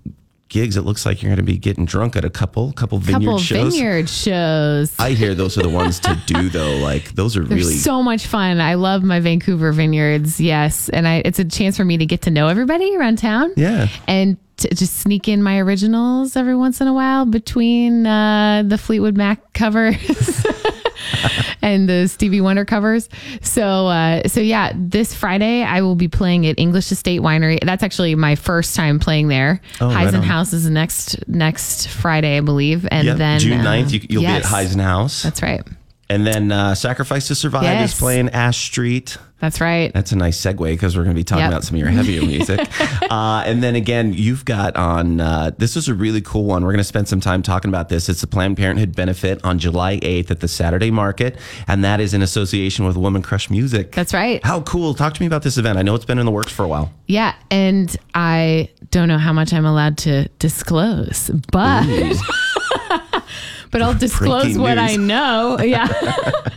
gigs, it looks like you're going to be getting drunk at a couple, couple vineyard couple shows. vineyard shows. I hear those are the ones to do though. Like those are They're really so much fun. I love my Vancouver vineyards. Yes, and I, it's a chance for me to get to know everybody around town. Yeah. and to just sneak in my originals every once in a while between uh, the Fleetwood Mac covers. and the Stevie Wonder covers. So, uh, so yeah, this Friday I will be playing at English Estate Winery. That's actually my first time playing there. Oh, right on. Heisenhouse is next next Friday, I believe, and Yep, then June uh, 9th, you, you'll yes, be at Heisenhouse. That's right. And then uh, Sacrifice to Survive Yes. is playing Ash Street. That's right. That's a nice segue because we're going to be talking Yep. about some of your heavier music. uh, and then again, you've got on, uh, this is a really cool one. We're going to spend some time talking about this. It's the Planned Parenthood benefit on July 8th at the Saturday Market. And that is in association with Woman Crush Music. That's right. How cool. Talk to me about this event. I know it's been in the works for a while. Yeah, and I don't know how much I'm allowed to disclose, but but I'll disclose what I know. Yeah.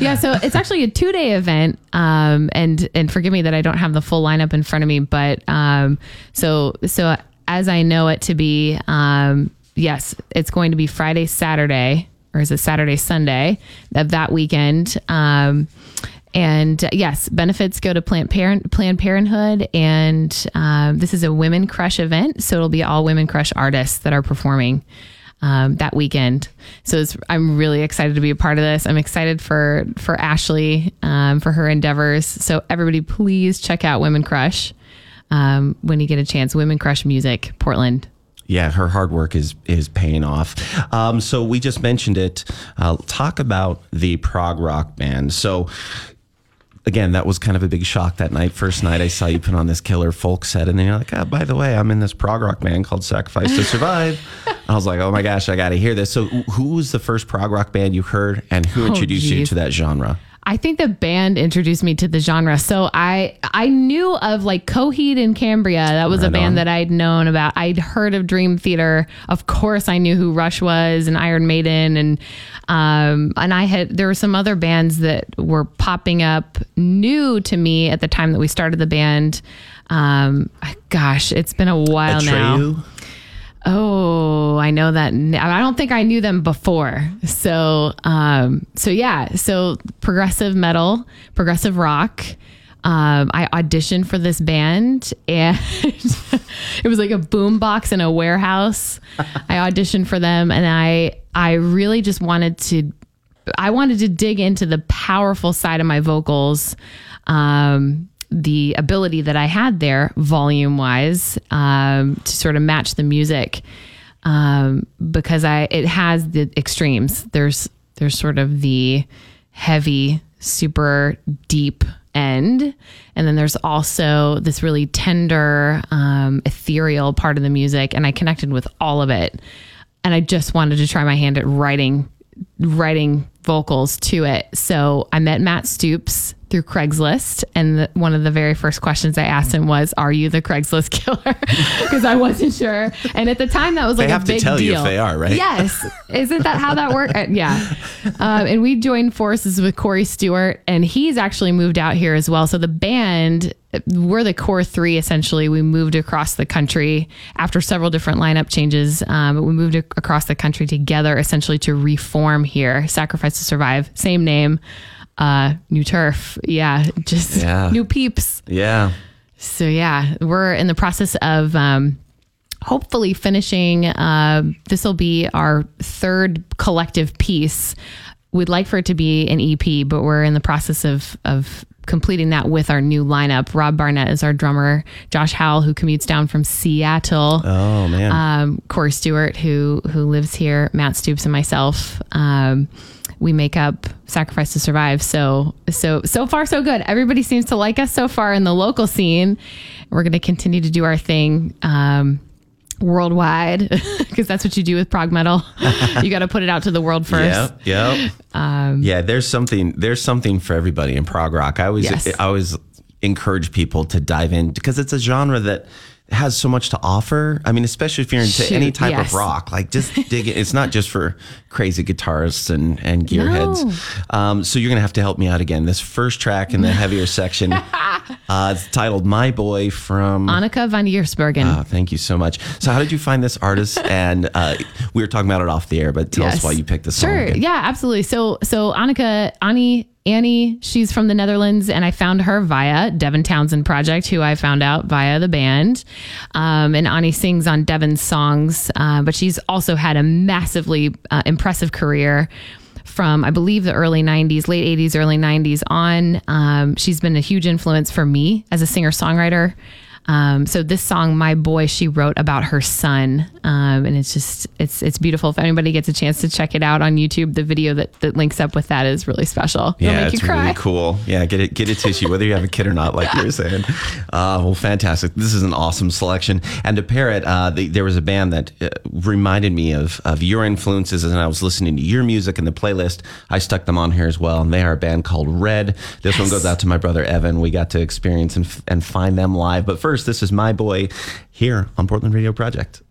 Yeah, so it's actually a two day event, um, and and forgive me that I don't have the full lineup in front of me, but um, so so as I know it to be, um, yes, it's going to be Friday, Saturday, or is it Saturday, Sunday of that weekend, um, and uh, yes, benefits go to Planned Parent Planned Parenthood, and um, this is a Women Crush event, so it'll be all Women Crush artists that are performing um, that weekend. So I'm really excited to be a part of this. I'm excited for for Ashley um, for her endeavors. So everybody, please check out Women Crush um, when you get a chance. Women Crush Music, Portland. Yeah, her hard work is is paying off. Um, so we just mentioned it. Uh, talk about the prog rock band. So again, that was kind of a big shock that night. First night I saw you put on this killer folk set, and then you're like, oh, by the way, I'm in this prog rock band called Sacrifice to Survive. I was like, oh my gosh, I got to hear this. So who was the first prog rock band you heard, and who Oh, introduced you to that genre? I think the band introduced me to the genre. So I I knew of like Coheed and Cambria. That was a band on. that I'd known about. I'd heard of Dream Theater. Of course, I knew who Rush was and Iron Maiden and um and I had there were some other bands that were popping up new to me at the time that we started the band. Um gosh, it's been a while now. Oh, I know that. I don't think I knew them before. So, um, so yeah, so progressive metal, progressive rock. Um, I auditioned for this band and it was like a boom box in a warehouse. I auditioned for them and I, I really just wanted to, I wanted to dig into the powerful side of my vocals. Um, the ability that I had there, volume wise, um, to sort of match the music, um, because I it has the extremes. There's there's sort of the heavy, super deep end, and then there's also this really tender, um, ethereal part of the music, and I connected with all of it, and I just wanted to try my hand at writing writing vocals to it. So I met Matt Stoops through Craigslist. And the, one of the very first questions I asked him was, Are you the Craigslist killer? Because I wasn't sure. And at the time, that was like They have a to big tell you deal. if they are, right? Yes. Isn't that how that works? Uh, yeah. Um, and we joined forces with Corey Stewart, and he's actually moved out here as well. So the band, we're the core three essentially. We moved across the country after several different lineup changes. Um, we moved across the country together essentially to reform here. Sacrifice to Survive, same name, uh, new turf. Yeah. Just Yeah. new peeps. Yeah. So yeah, we're in the process of um, hopefully finishing. Uh, this will be our third collective piece. We'd like for it to be an EP, but we're in the process of of completing that with our new lineup. Rob Barnett is our drummer. Josh Howell, who commutes down from Seattle. Oh man. Um, Corey Stewart, who who lives here. Matt Stoops and myself. Um, we make up Sacrifice to Survive. So so so far so good. Everybody seems to like us so far in the local scene. We're going to continue to do our thing. Um, worldwide because that's what you do with prog metal you got to put it out to the world first Yeah, yeah. um, yeah, there's something there's something for everybody in prog rock. I always Yes. I always encourage people to dive in because it's a genre that has so much to offer. I mean, especially if you're into Shoot, any type yes. of rock, like just dig it. It's not just for crazy guitarists and and gearheads. Um, so you're gonna have to help me out again. This first track in the heavier section, uh, it's titled "My Boy" from Anneke van Giersbergen Ah, thank you so much. So, how did you find this artist? And uh, we were talking about it off the air, but tell us why you picked this song. Sure. Yeah, absolutely. So so Annika Annie Annie, she's from the Netherlands, and I found her via Devin Townsend Project, who I found out via the band. Um, and Annie sings on Devin's songs, uh, but she's also had a massively uh, impressive career from I believe the early 90s, late 80s, early 90s on. Um, she's been a huge influence for me as a singer songwriter. Um, so this song, "My Boy," she wrote about her son, um, and it's just it's it's beautiful. If anybody gets a chance to check it out on YouTube, the video that, that links up with that is really special. It'll Yeah, make you it's really cool. Yeah, get it, get a tissue, whether you have a kid or not, like you were saying. Uh, well, fantastic. This is an awesome selection. And to pair it, uh, the, there was a band that uh, reminded me of of your influences, and I was listening to your music in the playlist. I stuck them on here as well, and they are a band called Red. This one goes out to my brother Evan. We got to experience and, and find them live. But first, this is my boy here on Portland Radio Project.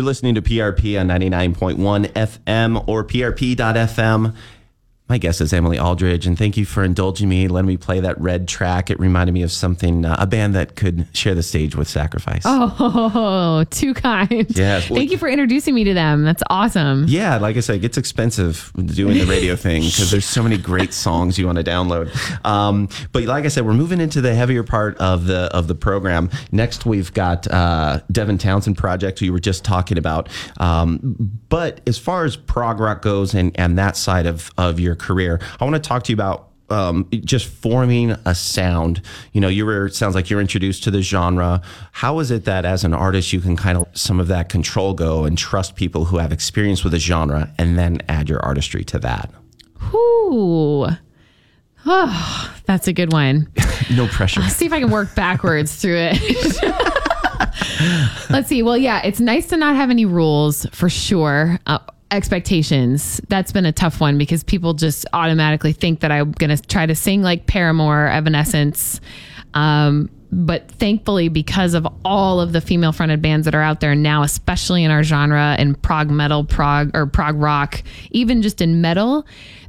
You're listening to PRP on 99.1 FM or PRP.FM. My guest is Emily Aldridge, and thank you for indulging me, letting me play that red track. It reminded me of something, uh, a band that could share the stage with Sacrifice. Oh, too kind. Yes. Thank you for introducing me to them. That's awesome. Yeah, like I said, it gets expensive doing the radio thing because there's so many great songs you want to download. Um, but like I said, we're moving into the heavier part of the of the program. Next, we've got uh, Devin Townsend project who you were just talking about. Um, but as far as prog rock goes and and that side of of your career, I want to talk to you about um, just forming a sound. You know, you were sounds like you're introduced to the genre. How is it that as an artist you can kind of some of that control go and trust people who have experience with the genre and then add your artistry to that? Whew. Oh, that's a good one. no pressure. I'll see if I can work backwards through it. Let's see. Well, yeah, it's nice to not have any rules for sure. Uh, expectations. That's been a tough one because people just automatically think that I'm going to try to sing like Paramore, Evanescence. Um, but thankfully, because of all of the female fronted bands that are out there now, especially in our genre and prog metal, prog or prog rock, even just in metal,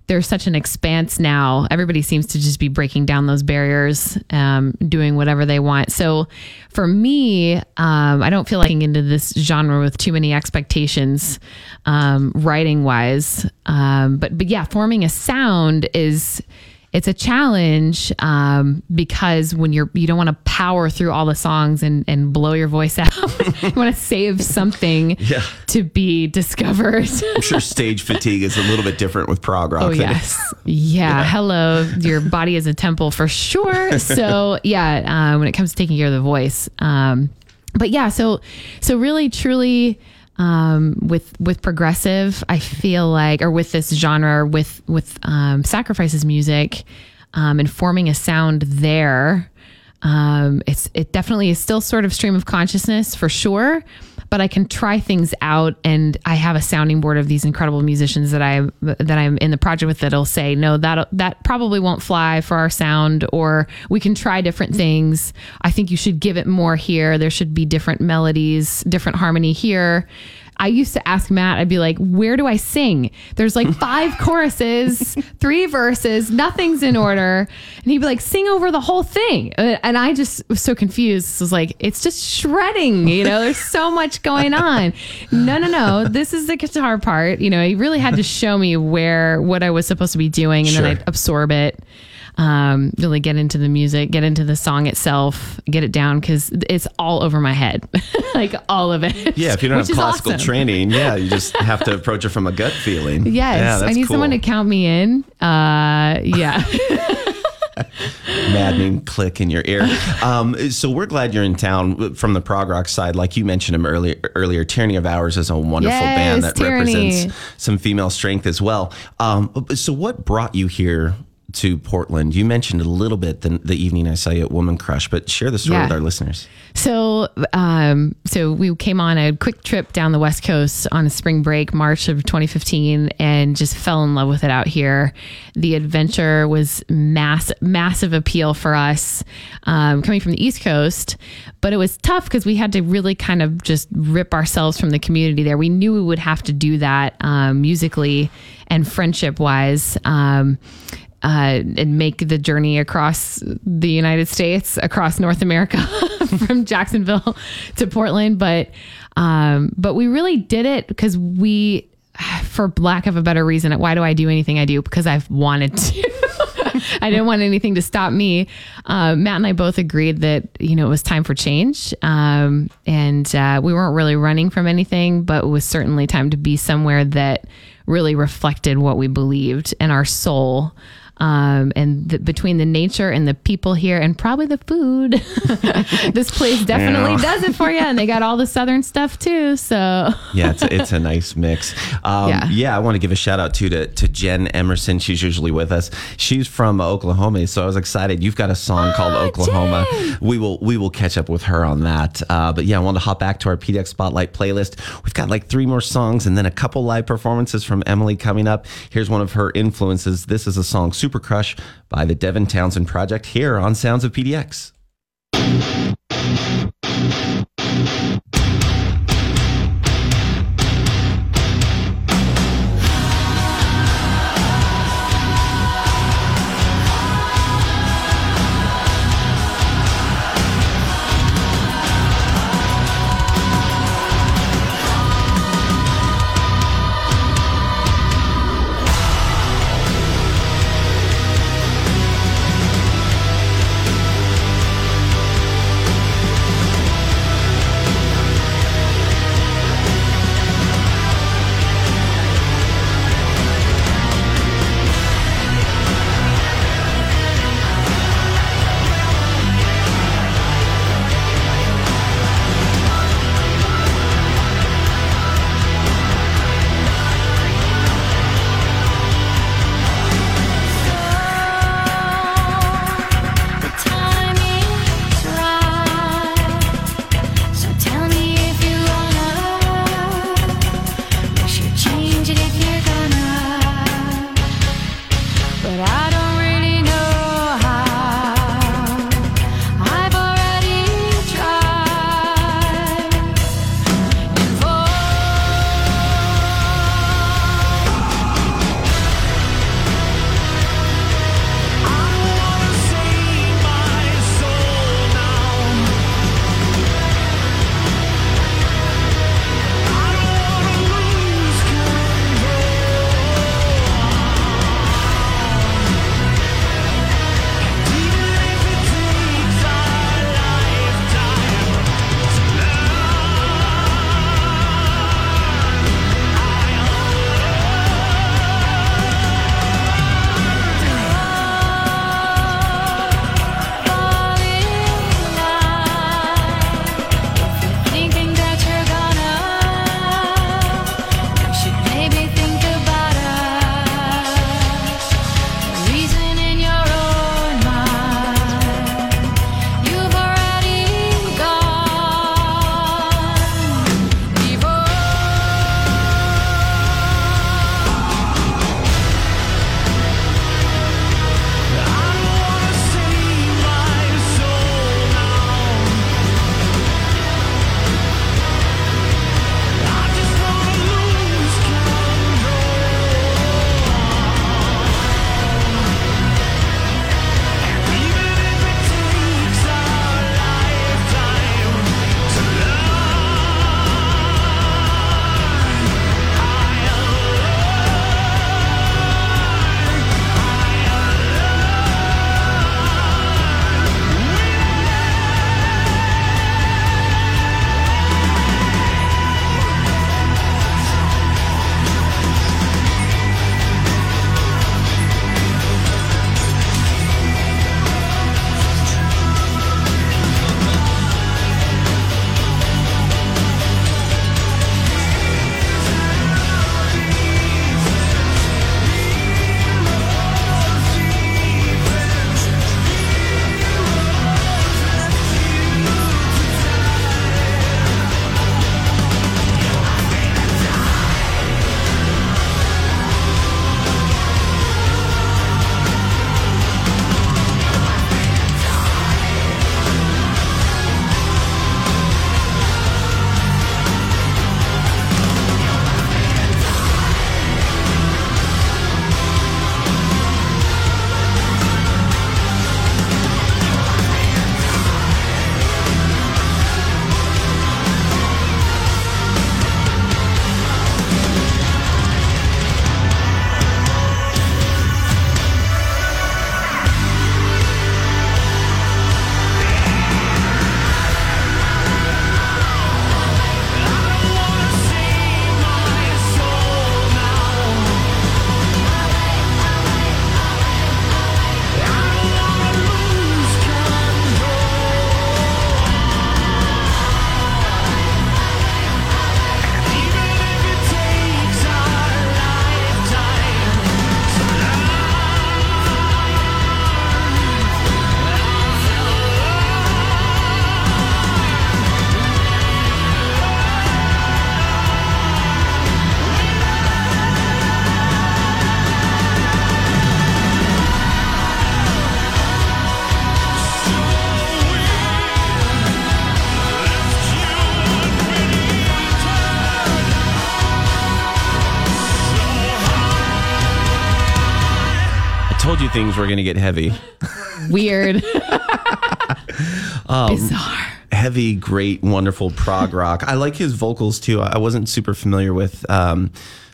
there's such an expanse now. Everybody seems to just be breaking down those barriers, um, doing whatever they want. So for me, um, I don't feel like getting into this genre with too many expectations, um, writing wise. Um, but but yeah, forming a sound is it's a challenge um, because when you're you don't want to power through all the songs and and blow your voice out. you want to save something Yeah. to be discovered. I'm sure stage fatigue is a little bit different with prog rock. Oh yes, yeah. Hello, your body is a temple for sure. So yeah, uh, when it comes to taking care of the voice, um, but yeah, so so really truly um, with with progressive, I feel like, or with this genre, with with um, sacrifices music, um, and forming a sound there. Um, it's it definitely is still sort of stream of consciousness for sure, but I can try things out, and I have a sounding board of these incredible musicians that I that I'm in the project with that'll say no that that probably won't fly for our sound, or we can try different things. I think you should give it more here. There should be different melodies, different harmony here. I used to ask Matt, I'd be like, where do I sing? There's like five choruses, three verses, nothing's in order. And he'd be like, sing over the whole thing. Uh, And I just was so confused. Was like, it's just shredding, you know, there's so much going on. No, no, no. This is the guitar part. You know, he really had to show me where, what I was supposed to be doing. And then I'd absorb it um, really get into the music, get into the song itself, get it down because it's all over my head, like all of it. Yeah, if you don't have classical awesome. training, yeah, you just have to approach it from a gut feeling. Yes, yeah, I need cool. someone to count me in. Uh, yeah. maddening click in your ear. Um, so we're glad you're in town from the prog rock side. Like you mentioned him earlier. Earlier, Tyranny of Ours is a wonderful band that Tyranny. represents some female strength as well. Um, so what brought you here? To Portland. You mentioned a little bit the, the evening I saw you at Woman Crush, but share the story Yeah. with our listeners. So, um, so we came on a quick trip down the West Coast on a spring break, March of 2015, and just fell in love with it out here. The adventure was mass, massive appeal for us, um, coming from the East Coast, but it was tough because we had to really kind of just rip ourselves from the community there. We knew we would have to do that um, musically and friendship wise. Um, uh, and make the journey across the United States, across North America, from Jacksonville to Portland. But um, but we really did it because we, for lack of a better reason, why do I do anything I do? Because I've wanted to. I didn't want anything to stop me. Uh, Matt and I both agreed that you know it was time for change, um, and uh, we weren't really running from anything, but it was certainly time to be somewhere that really reflected what we believed and our soul. Um, and the, between the nature and the people here, and probably the food, this place definitely does it for you. And they got all the southern stuff too. So Yeah, it's a, it's a nice mix. Um, yeah. Yeah. I want to give a shout out too to, to Jen Emerson. She's usually with us. She's from Oklahoma, so I was excited. You've got a song called Oklahoma. We will we will catch up with her on that. Uh, but yeah, I want to hop back to our PDX Spotlight playlist. We've got like three more songs and then a couple live performances from Emily coming up. Here's one of her influences. This is a song Super Crush by the Devin Townsend Project here on Sounds of PDX. Things were going to get heavy. Weird. Um, Bizarre. Heavy, great, wonderful prog rock. I like his vocals too. I wasn't super familiar with um,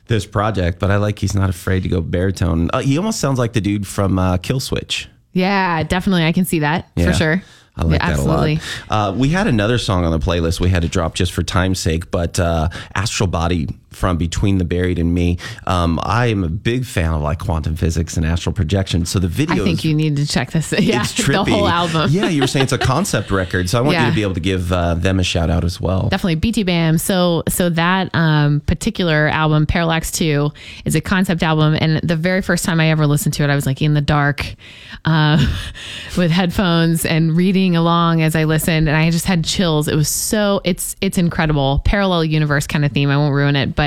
this project, but I like he's not afraid to go baritone. Uh, he almost sounds like the dude from uh, Killswitch. Yeah, definitely. I can see that Yeah. for sure. I like Yeah, that absolutely. a lot. Uh, we had another song on the playlist we had to drop just for time's sake, but uh, Astral Body from Between the Buried and Me. Um, I am a big fan of like quantum physics and astral projection. So the video I think you need to check this. Yeah, it's trippy. the whole album. yeah, you were saying it's a concept record, so I want you to be able to give uh, them a shout out as well. Definitely BTBAM. So so that um, particular album, Parallax Two, is a concept album, and the very first time I ever listened to it, I was like in the dark, uh, with headphones and reading along as I listened, and I just had chills. It was so it's it's incredible, parallel universe kind of theme. I won't ruin it, but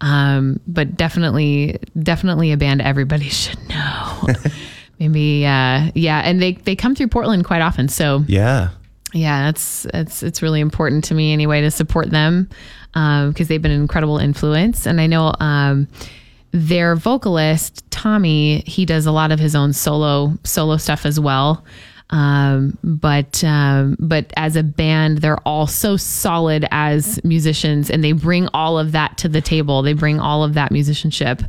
um, but definitely definitely a band everybody should know. Maybe uh, yeah, and they they come through Portland quite often, so Yeah. yeah, that's it's it's really important to me anyway to support them because they've been an incredible influence, and I know um, their vocalist Tommy he does a lot of his own solo solo stuff as well. Um, but um, but as a band, they're all so solid as musicians, and they bring all of that to the table. They bring all of that musicianship,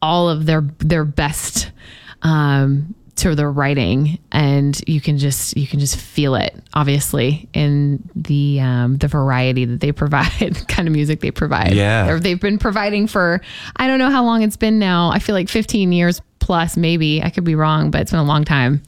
all of their their best um, to their writing, and you can just you can just feel it, obviously, in the um, the variety that they provide, the kind of music they provide. Yeah. Or they've been providing for I don't know how long it's been now. I feel like 15 years plus, maybe. I could be wrong, but it's been a long time.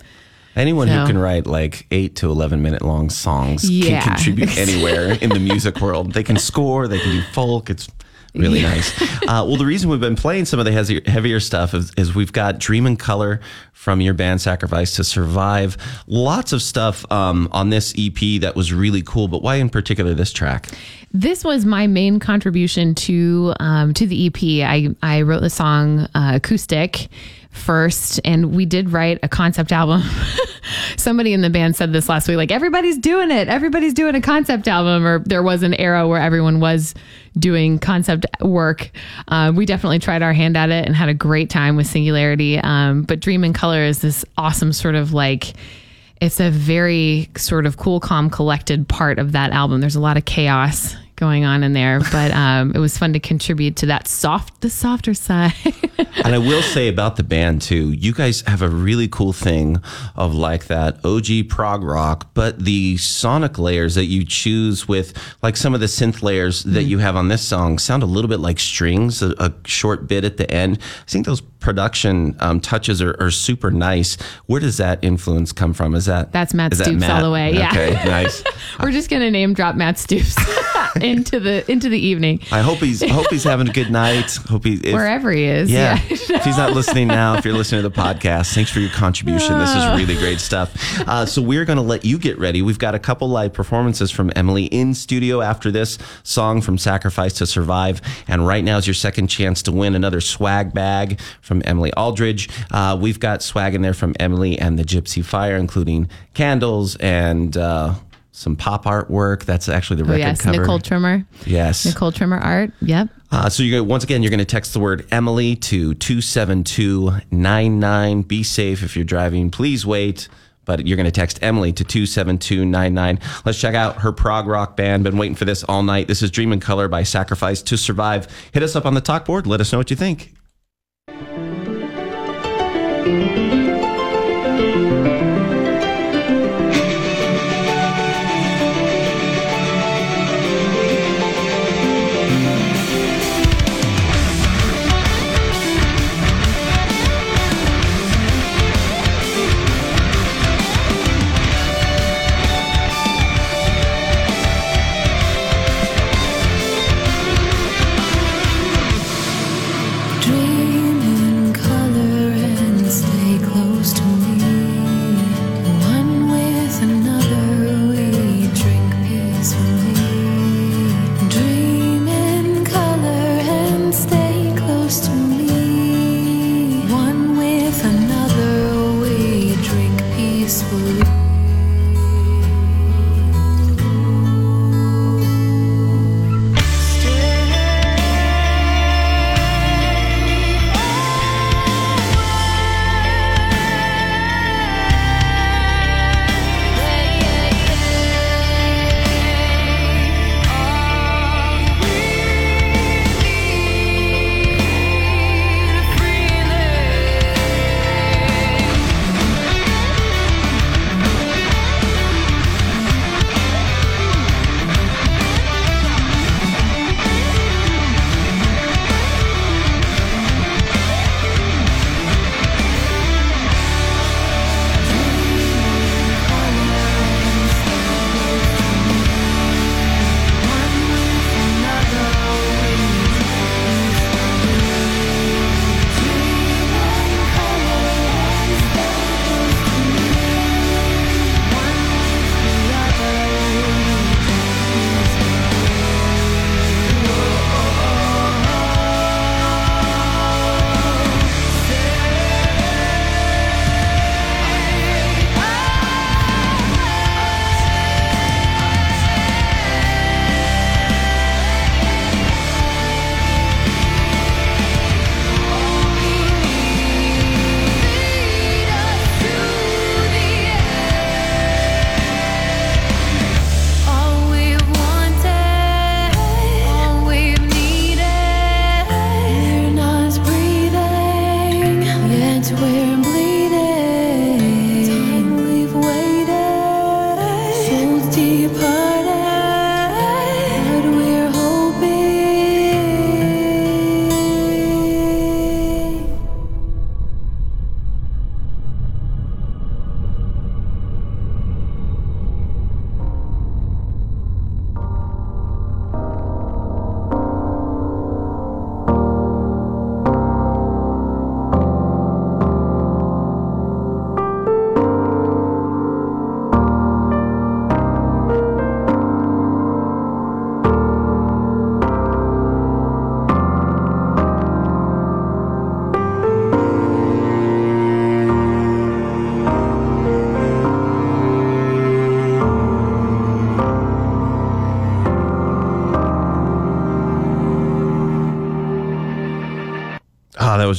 Anyone So- who can write like eight to 11 minute long songs Yeah. can contribute anywhere in the music world. They can score, they can do folk. It's really Yeah. nice. Uh, well, the reason we've been playing some of the heavier, heavier stuff is, is we've got Dream in Color from your band Sacrifice to Survive. Lots of stuff um, on this EP that was really cool, but why in particular this track? This was my main contribution to um, to the EP. I I wrote the song uh, acoustic first, and we did write a concept album. Somebody in the band said this last week, like everybody's doing it. Everybody's doing a concept album, or there was an era where everyone was doing concept work. Uh, we definitely tried our hand at it and had a great time with Singularity. Um, but Dream in Color is this awesome sort of like it's a very sort of cool, calm, collected part of that album. There's a lot of chaos going on in there, but um, it was fun to contribute to that soft, the softer side. and I will say about the band too, you guys have a really cool thing of like that OG prog rock, but the sonic layers that you choose with like some of the synth layers that you have on this song sound a little bit like strings, a, a short bit at the end. I think those production um, touches are, are super nice. Where does that influence come from? Is that That's Matt is that Stoops all the way. Yeah. Okay, nice. We're just gonna name drop Matt Stoops into the into the evening. I hope he's I hope he's having a good night. Hope he if- Wherever he is. Yeah. Yeah. if he's not listening now, if you're listening to the podcast, thanks for your contribution. This is really great stuff. Uh, so we're going to let you get ready. We've got a couple live performances from Emily in studio after this song from Sacrifice to Survive. And right now is your second chance to win another swag bag from Emily Aldridge. Uh, we've got swag in there from Emily and the Gypsy Fire, including candles and uh, some pop artwork. That's actually the record Oh record yes, cover. Nicole Trimmer. Yes. Nicole Trimmer art. Yep. Uh, so you're once again, you're going to text the word Emily to 27299. Be safe if you're driving. Please wait. But you're going to text Emily to 27299. Let's check out her prog rock band. Been waiting for this all night. This is Dream in Color by Sacrifice to Survive. Hit us up on the talk board. Let us know what you think. Dream in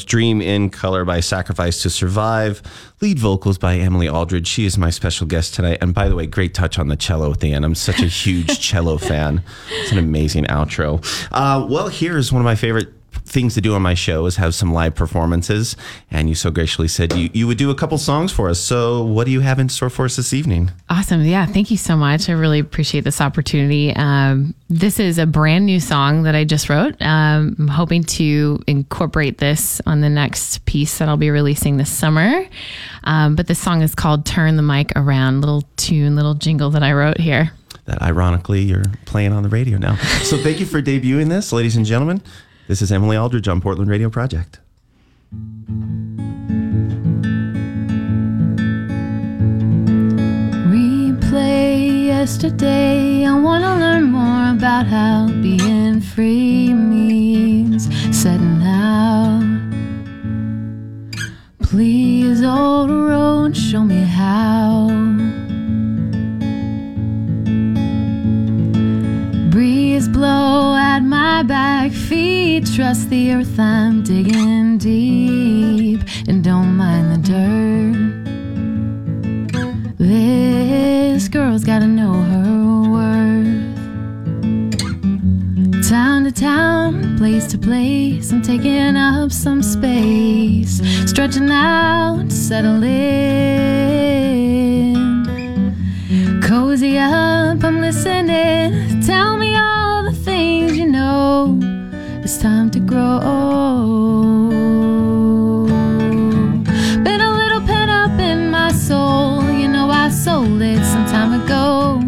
Dream in Color by Sacrifice to Survive. Lead vocals by Emily Aldridge. She is my special guest tonight. And by the way, great touch on the cello at the end. I'm such a huge cello fan. It's an amazing outro. Uh, well, here's one of my favorite things to do on my show is have some live performances. And you so graciously said you, you would do a couple songs for us. So, what do you have in store for us this evening? Awesome. Yeah. Thank you so much. I really appreciate this opportunity. Um, this is a brand new song that I just wrote. Um, I'm hoping to incorporate this on the next piece that I'll be releasing this summer. Um, but this song is called Turn the Mic Around, little tune, little jingle that I wrote here. That ironically you're playing on the radio now. So, thank you for debuting this, ladies and gentlemen. This is Emily Aldridge on Portland Radio Project. Replay yesterday. I want to learn more about how being free means setting out. Please, old road, show me how. At my back feet. Trust the earth, I'm digging deep. And don't mind the dirt. This girl's gotta know her worth. Town to town, place to place, I'm taking up some space. Stretching out, settle in. Cozy up, I'm listening. Tell It's time to grow. Been a little pent up in my soul. You know, I sold it some time ago.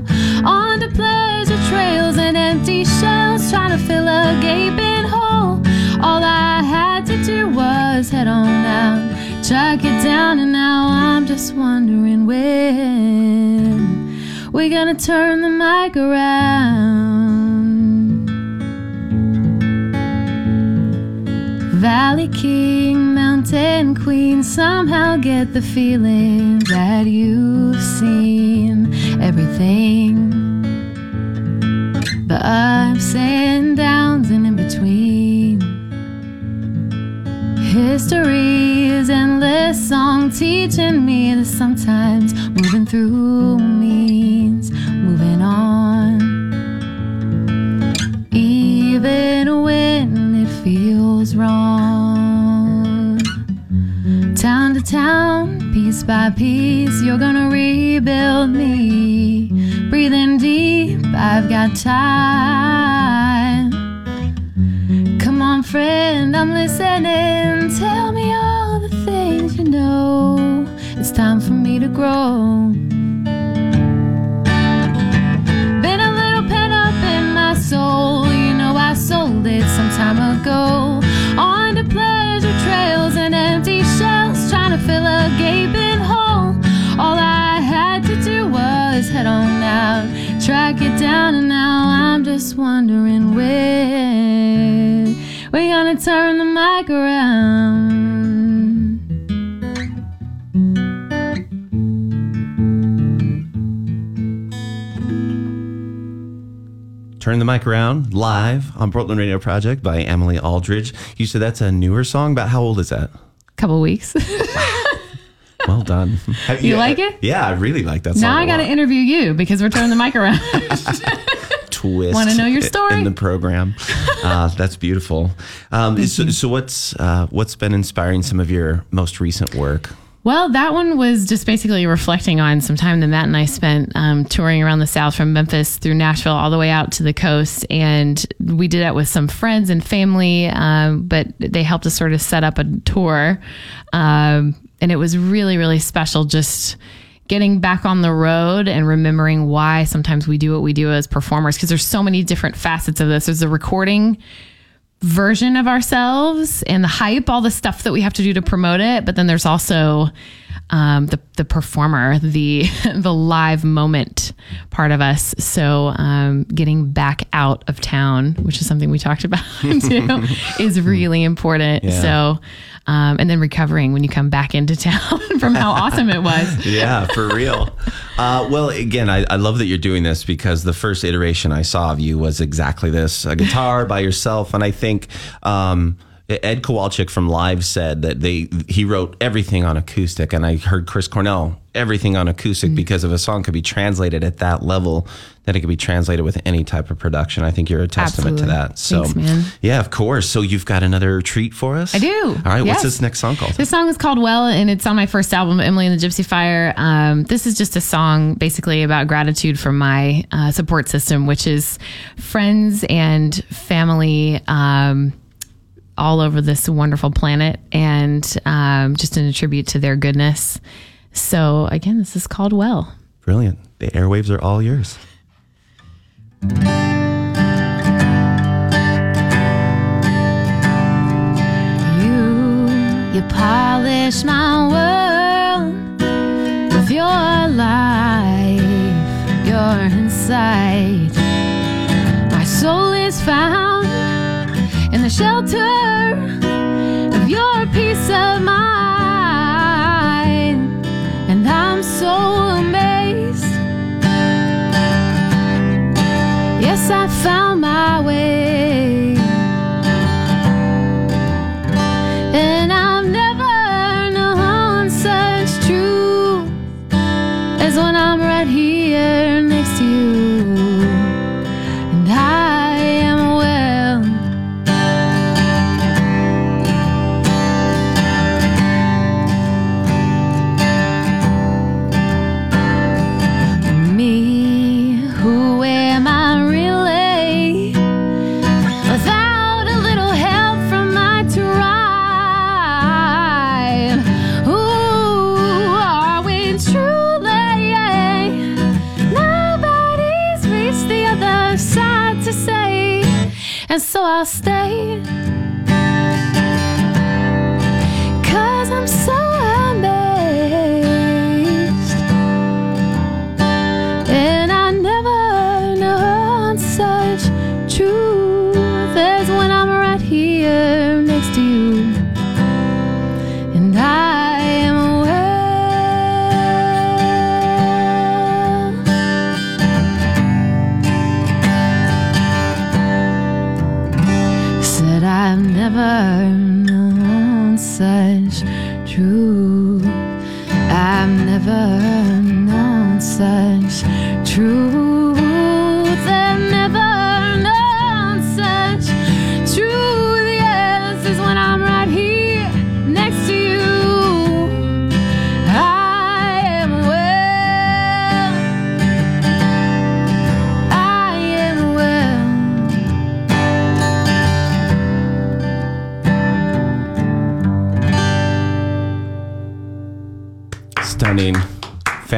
On to pleasure trails and empty shells, trying to fill a gaping hole. All I had to do was head on out, track it down, and now I'm just wondering when we're gonna turn the mic around. Valley King, Mountain Queen, somehow get the feeling that you've seen everything. The ups and downs and in between. History is endless song teaching me that sometimes moving through means moving on. Even when feels wrong. Town to town, piece by piece, you're gonna rebuild me. Breathing deep, I've got time. Come on, friend, I'm listening. Tell me all the things you know. It's time for me to grow. Been a little pent up in my soul. You know, I sold it some time ago. Fill a gaping hole. All I had to do was head on out, track it down, and now I'm just wondering we're gonna turn the mic around. Turn the Mic Around live on Portland Radio Project by Emily Aldridge. You said that's a newer song. About how old is that? A Couple weeks. Well done. Have You like it? Yeah, I really like that song. now I got to interview you because we're turning the mic around. twist. Wanna know your story? in the program? uh, that's beautiful. Um, so, so what's uh, what's been inspiring some of your most recent work? Well, that one was just basically reflecting on some time that Matt and I spent um, touring around the South from Memphis through Nashville all the way out to the coast. And we did that with some friends and family, um, but they helped us sort of set up a tour. Um, and it was really, really special just getting back on the road and remembering why sometimes we do what we do as performers because there's so many different facets of this. There's the recording version of ourselves and the hype, all the stuff that we have to do to promote it. But then there's also um, the the performer, the the live moment part of us. So um, getting back out of town, which is something we talked about too, is really important. Yeah. So. Um, and then recovering when you come back into town from how awesome it was. yeah, for real. Uh, well, again, I, I love that you're doing this because the first iteration I saw of you was exactly this a guitar by yourself. And I think um, Ed Kowalczyk from Live said that they he wrote everything on acoustic, and I heard Chris Cornell everything on acoustic because if a song could be translated at that level, that it could be translated with any type of production. I think you're a testament to that. So, Thanks, yeah, of course. So you've got another treat for us. I do. All right. Yes. What's this next song called? This song is called Well, and it's on my first album, Emily and the Gypsy Fire. Um, this is just a song basically about gratitude from my uh, support system, which is friends and family um, all over this wonderful planet, and um, just in a tribute to their goodness. So, again, this is called Well. Brilliant. The airwaves are all yours. You, you polish my world with your life, your insight. My soul is found in the shelter of your peace of mind, and I'm so I found my way. And Said I've never known such truth. I've never known such truth.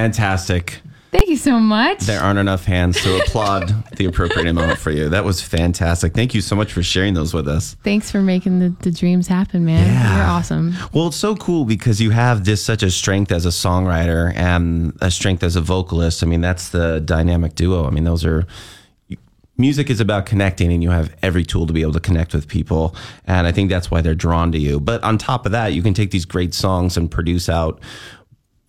Fantastic. Thank you so much. There aren't enough hands to applaud the appropriate amount for you. That was fantastic. Thank you so much for sharing those with us. Thanks for making the, the dreams happen, man. Yeah. You're awesome. Well, it's so cool because you have just such a strength as a songwriter and a strength as a vocalist. I mean, that's the dynamic duo. I mean, those are music is about connecting and you have every tool to be able to connect with people and i think that's why they're drawn to you but on top of that you can take these great songs and produce out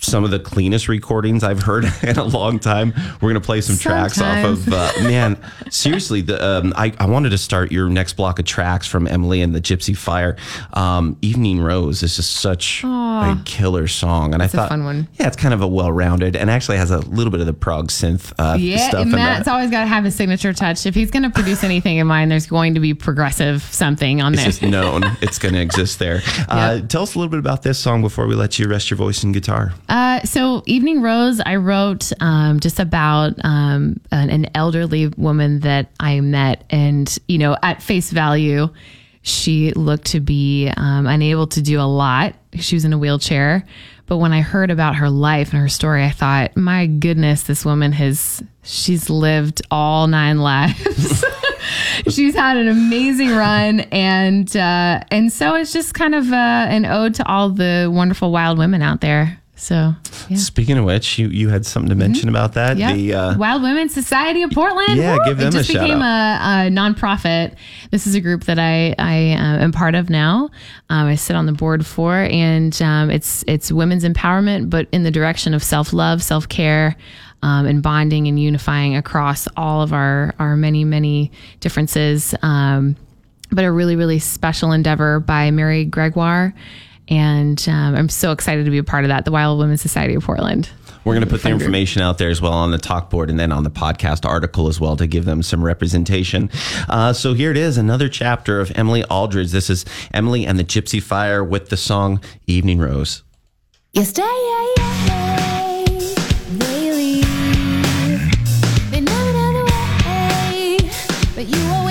some of the cleanest recordings I've heard in a long time. We're gonna play some tracks off of uh, man. Seriously, the um, I, I wanted to start your next block of tracks from Emily and the Gypsy Fire. Um, Evening Rose is just such Aw. a killer song, and It's I thought, fun one. yeah, it's kind of a well-rounded and actually has a little bit of the prog synth uh, Yeah, stuff. in Matt's always got to have his signature touch. If he's going to produce anything in mine, there's going to be progressive something on It's there. just known. it's going to exist there. Uh, tell us a little bit about this song before we let you rest your voice and guitar. Uh, so Evening Rose, I wrote um, just about um, an, an elderly woman that I met, and you know, at face value, she looked to be um, unable to do a lot. She was in a wheelchair, but when I heard about her life and her story, I thought, my goodness, this woman has she's lived all nine lives. she's had an amazing run and uh, and so it's just kind of uh, an ode to all the wonderful wild women out there so yeah Speaking of which, you, you had something to mention about that. Yep. The uh, Wild Women Society of Portland. Yeah, Woo! give them it a just shout became a, a nonprofit. This is a group that I I uh, am part of now. Um, I sit on the board for, and um, it's it's women's empowerment, but in the direction of self love, self care. Um, and bonding and unifying across all of our our many many differences. Um, but a really, really special endeavor by Mary Gregoire. And um, I'm so excited to be a part of that, the Wild Women's Society of Portland. We're going to put the information out there as well on the talk board and then on the podcast article as well to give them some representation. Uh, so here it is, another chapter of Emily Aldridge. This is Emily and the Gypsy Fire with the song Evening Rose. You stay, yeah, yeah, they leave. They know the way, but you always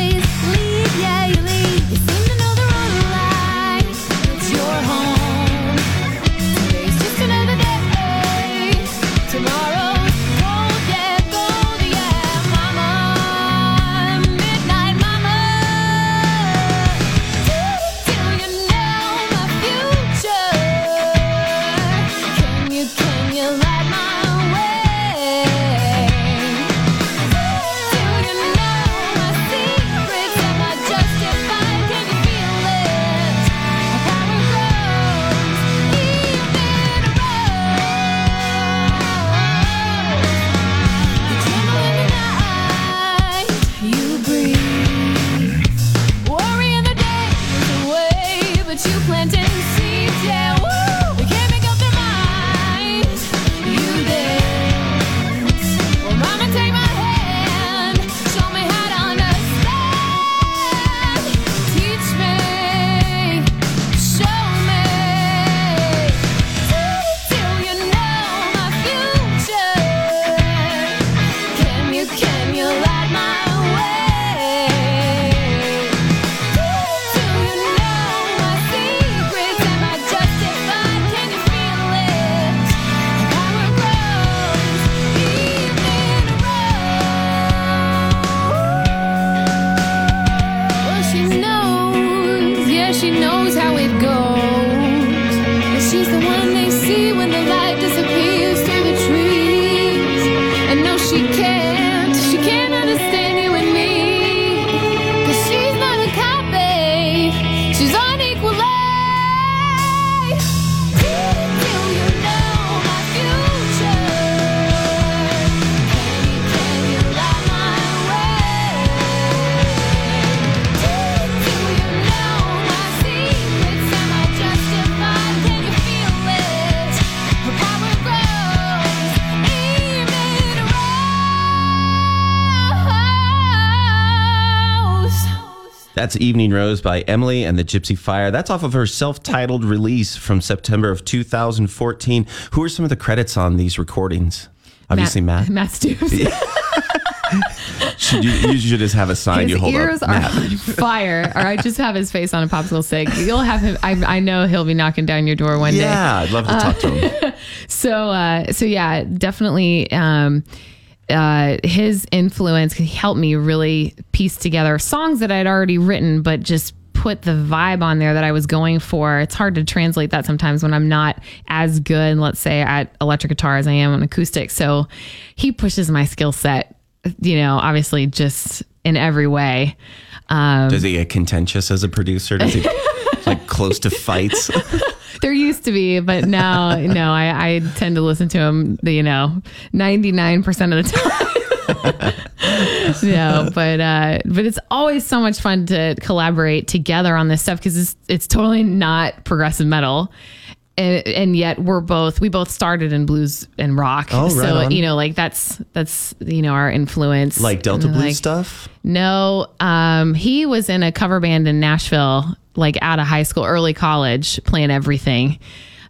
That's Evening Rose by Emily and the Gypsy Fire. That's off of her self titled release from September of 2014. Who are some of the credits on these recordings? Obviously, Matt. Matt Stoops. Should you, you should just have a sign His you hold ears up. are Matt. on fire, or I just have his face on a popsicle stick. You'll have him. I, I know he'll be knocking down your door one day. Yeah, I'd love to talk to him. So, uh, so yeah, definitely. Um, uh, his influence helped me really piece together songs that I'd already written, but just put the vibe on there that I was going for. It's hard to translate that sometimes when I'm not as good, let's say, at electric guitar as I am on acoustic. So he pushes my skill set, you know, obviously just in every way. Um, Does he get contentious as a producer? Does he like close to fights? There used to be, but now, no, I, I tend to listen to him, you know, 99% of the time. no, but, uh, but it's always so much fun to collaborate together on this stuff because it's, it's totally not progressive metal. And, and yet we're both, we both started in blues and rock. Oh, right so, on. you know, like that's, that's, you know, our influence. Like Delta Blues like, stuff? no, um, he was in a cover band in Nashville, like out of high school, early college, playing everything.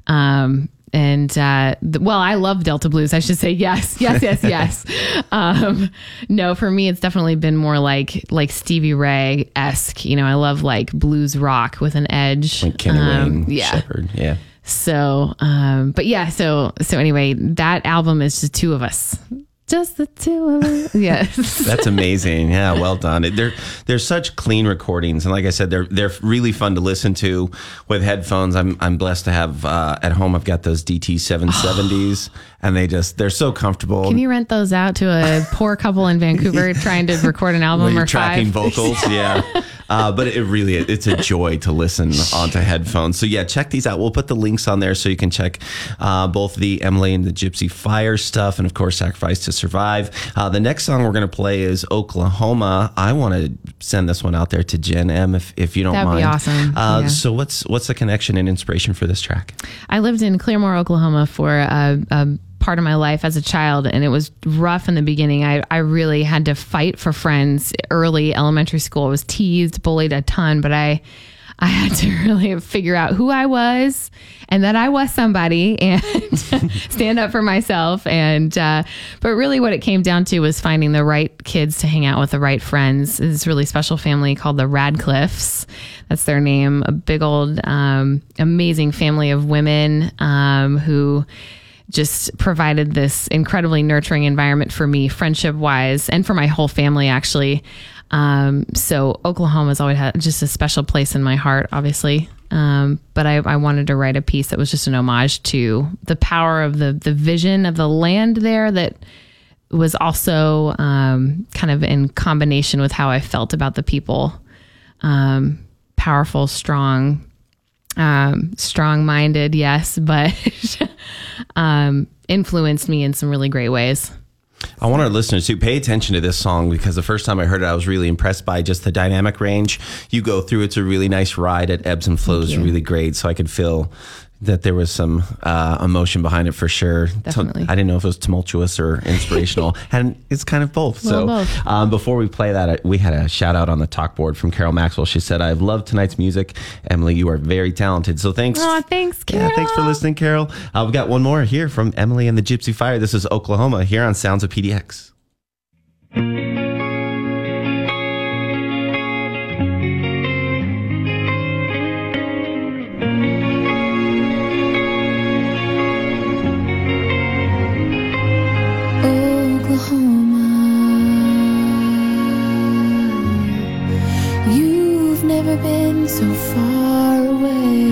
Um, and uh, th- well, I love Delta Blues. I should say yes, yes, yes, yes. um, no, for me, it's definitely been more like like Stevie Ray esque. You know, I love like blues rock with an edge. Like Kenny Um, Wayne yeah. Shepherd. Yeah. So, um, but yeah, so so anyway, that album is just two of us, just the two of us. Yes. That's amazing. Yeah, well done. They're they're such clean recordings, and like I said, they're they're really fun to listen to with headphones. I'm I'm blessed to have uh, at home. I've got those DT 770s, and they just they're so comfortable. Can you rent those out to a poor couple in Vancouver trying to record an album or tracking five? vocals, yeah. Uh, but it really it's a joy to listen onto headphones. So yeah, check these out. We'll put the links on there so you can check uh, both the Emily and the Gypsy Fire stuff, and of course, Sacrifice to Survive. Uh, the next song we're going to play is Oklahoma. I want to send this one out there to Jen M. If, if you don't That'd be mind. awesome. Uh, Yeah. So what's what's the connection and inspiration for this track? I lived in Claremore, Oklahoma for a, a part of my life as a child, and it was rough in the beginning. I, I really had to fight for friends early elementary school. I was teased, bullied a ton, but I I had to really figure out who I was and that I was somebody and stand up for myself. And uh, but really, what it came down to was finding the right kids to hang out with, the right friends. This really special family called the Radcliffes. That's their name. A big old, um, amazing family of women um, who just provided this incredibly nurturing environment for me, friendship wise, and for my whole family, actually. Um, so Oklahoma's always had just a special place in my heart, obviously. Um, but I, I wanted to write a piece that was just an homage to the power of the the vision of the land there that was also um, kind of in combination with how I felt about the people. Um, powerful, strong, um, strong minded, yes, but um, influenced me in some really great ways. I want our listeners to pay attention to this song because the first time I heard it, I was really impressed by just the dynamic range you go through. It's a really nice ride. It ebbs and flows really great. So I could feel that there was some uh, emotion behind it for sure. Definitely. I didn't know if it was tumultuous or inspirational, and it's kind of both. So both. Um, before we play that, we had a shout out on the talk board from Carol Maxwell. She said, "I've loved tonight's music, Emily. You are very talented. So thanks." Oh, thanks, Carol. Yeah, thanks for listening, Carol. Uh, we've got one more here from Emily and the Gypsy Fire. This is Oklahoma here on Sounds of PDX. So far away.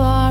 Far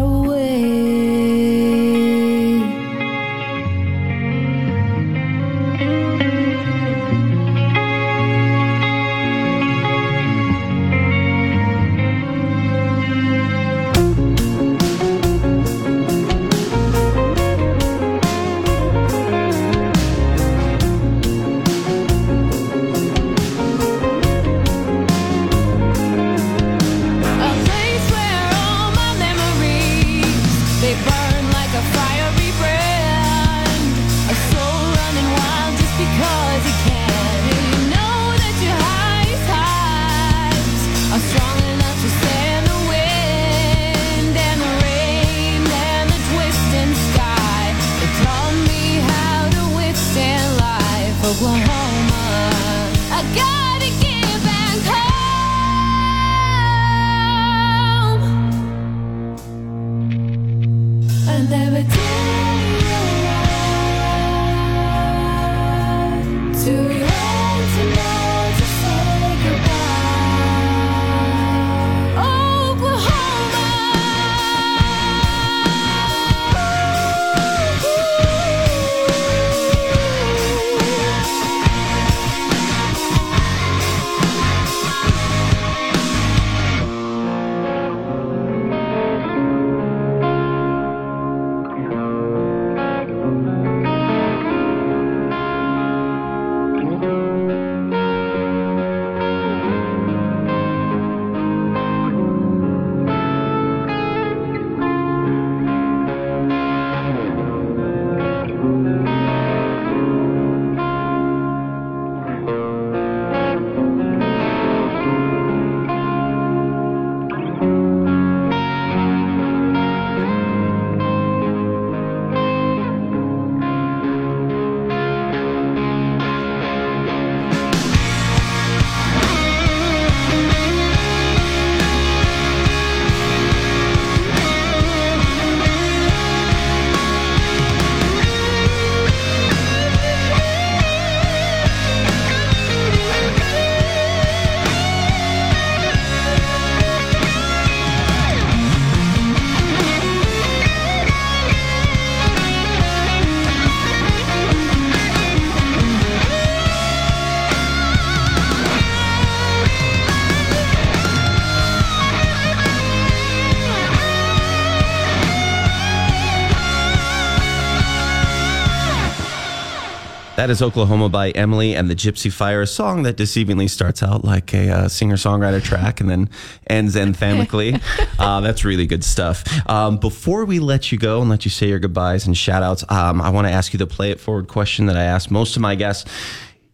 That is Oklahoma by Emily and the Gypsy Fire, a song that deceivingly starts out like a uh, singer songwriter track and then ends anthemically. uh, that's really good stuff. Um, before we let you go and let you say your goodbyes and shout outs, um, I want to ask you the play it forward question that I ask most of my guests.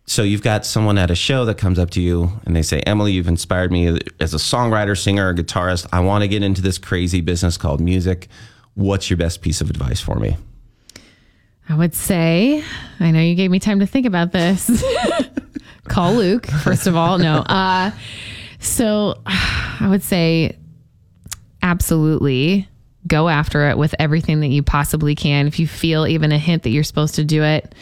So you've got someone at a show that comes up to you and they say, Emily, you've inspired me as a songwriter, singer, or guitarist. I want to get into this crazy business called music. What's your best piece of advice for me? I would say, I know you gave me time to think about this. Call Luke, first of all. No. Uh, so I would say, absolutely go after it with everything that you possibly can. If you feel even a hint that you're supposed to do it,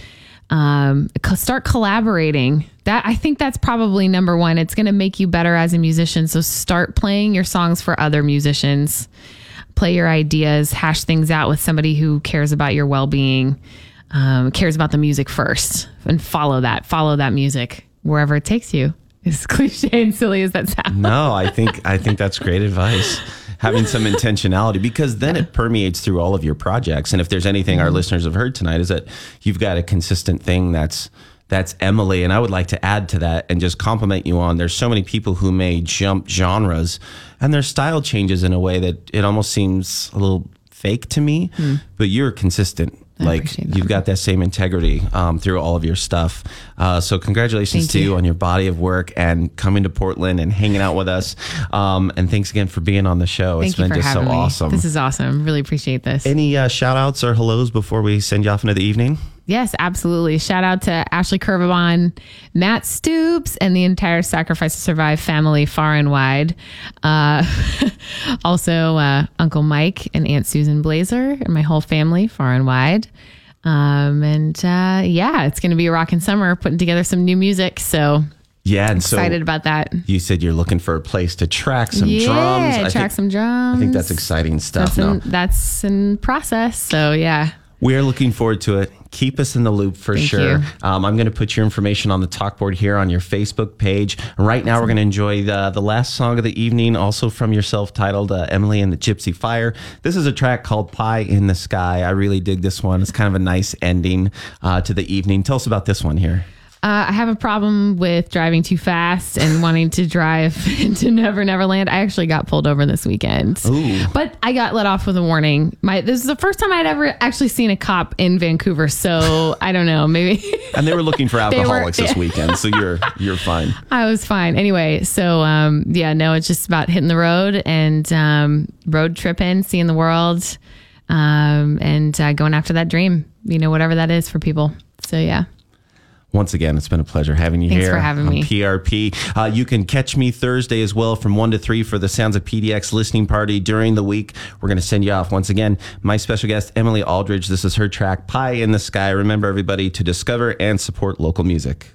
um, start collaborating. That I think that's probably number one. It's going to make you better as a musician. So start playing your songs for other musicians play your ideas, hash things out with somebody who cares about your well being, um, cares about the music first, and follow that. Follow that music wherever it takes you. As cliche and silly as that sounds. No, I think I think that's great advice. Having some intentionality because then it permeates through all of your projects. And if there's anything our listeners have heard tonight is that you've got a consistent thing that's that's Emily. And I would like to add to that and just compliment you on there's so many people who may jump genres and their style changes in a way that it almost seems a little fake to me, but you're consistent. like you've got that same integrity um, through all of your stuff. Uh, so congratulations Thank to you. you. on your body of work and coming to Portland and hanging out with us. Um, and thanks again for being on the show. Thank it's you been for just so having me. awesome. This is awesome. Really appreciate this. Any uh, shout outs or hellos before we send you off into the evening? Yes, absolutely. Shout out to Ashley Curvabon, Matt Stoops, and the entire Sacrifice to Survive family, far and wide. Uh, also, uh, Uncle Mike and Aunt Susan Blazer, and my whole family, far and wide. Um, and uh, yeah, it's going to be a rocking summer, putting together some new music. So Yeah, and so excited about that. you said you're looking for a place to track some yeah, drums. I track think, some drums. I think that's exciting stuff. That's No. in, that's in process. So yeah. We are looking forward to it. Keep us in the loop for Thank sure. Um, I'm going to put your information on the talk board here on your Facebook page. Right now, we're going to enjoy the, the last song of the evening, also from yourself, titled uh, Emily and the Gypsy Fire. This is a track called Pie in the Sky. I really dig this one. It's kind of a nice ending uh, to the evening. Tell us about this one here. Uh, I have a problem with driving too fast and wanting to drive into Never Never Land. I actually got pulled over this weekend, Ooh. but I got let off with a warning. My this is the first time I'd ever actually seen a cop in Vancouver, so I don't know. Maybe And they were looking for They were- alcoholics this weekend, so you're you're fine. I was fine. Anyway, so um, yeah, no, it's just about hitting the road and um, road tripping, seeing the world, um, and uh, going after that dream. You know, whatever that is for people. So yeah. Once again, it's been a pleasure having you Thanks here Thanks for having on me. PRP. Uh, you can catch me Thursday as well from 1 to 3 for the Sounds of PDX listening party during the week. We're going to send you off. Once again, my special guest, Emily Aldridge. This is her track, Pie in the Sky. Remember, everybody, to discover and support local music.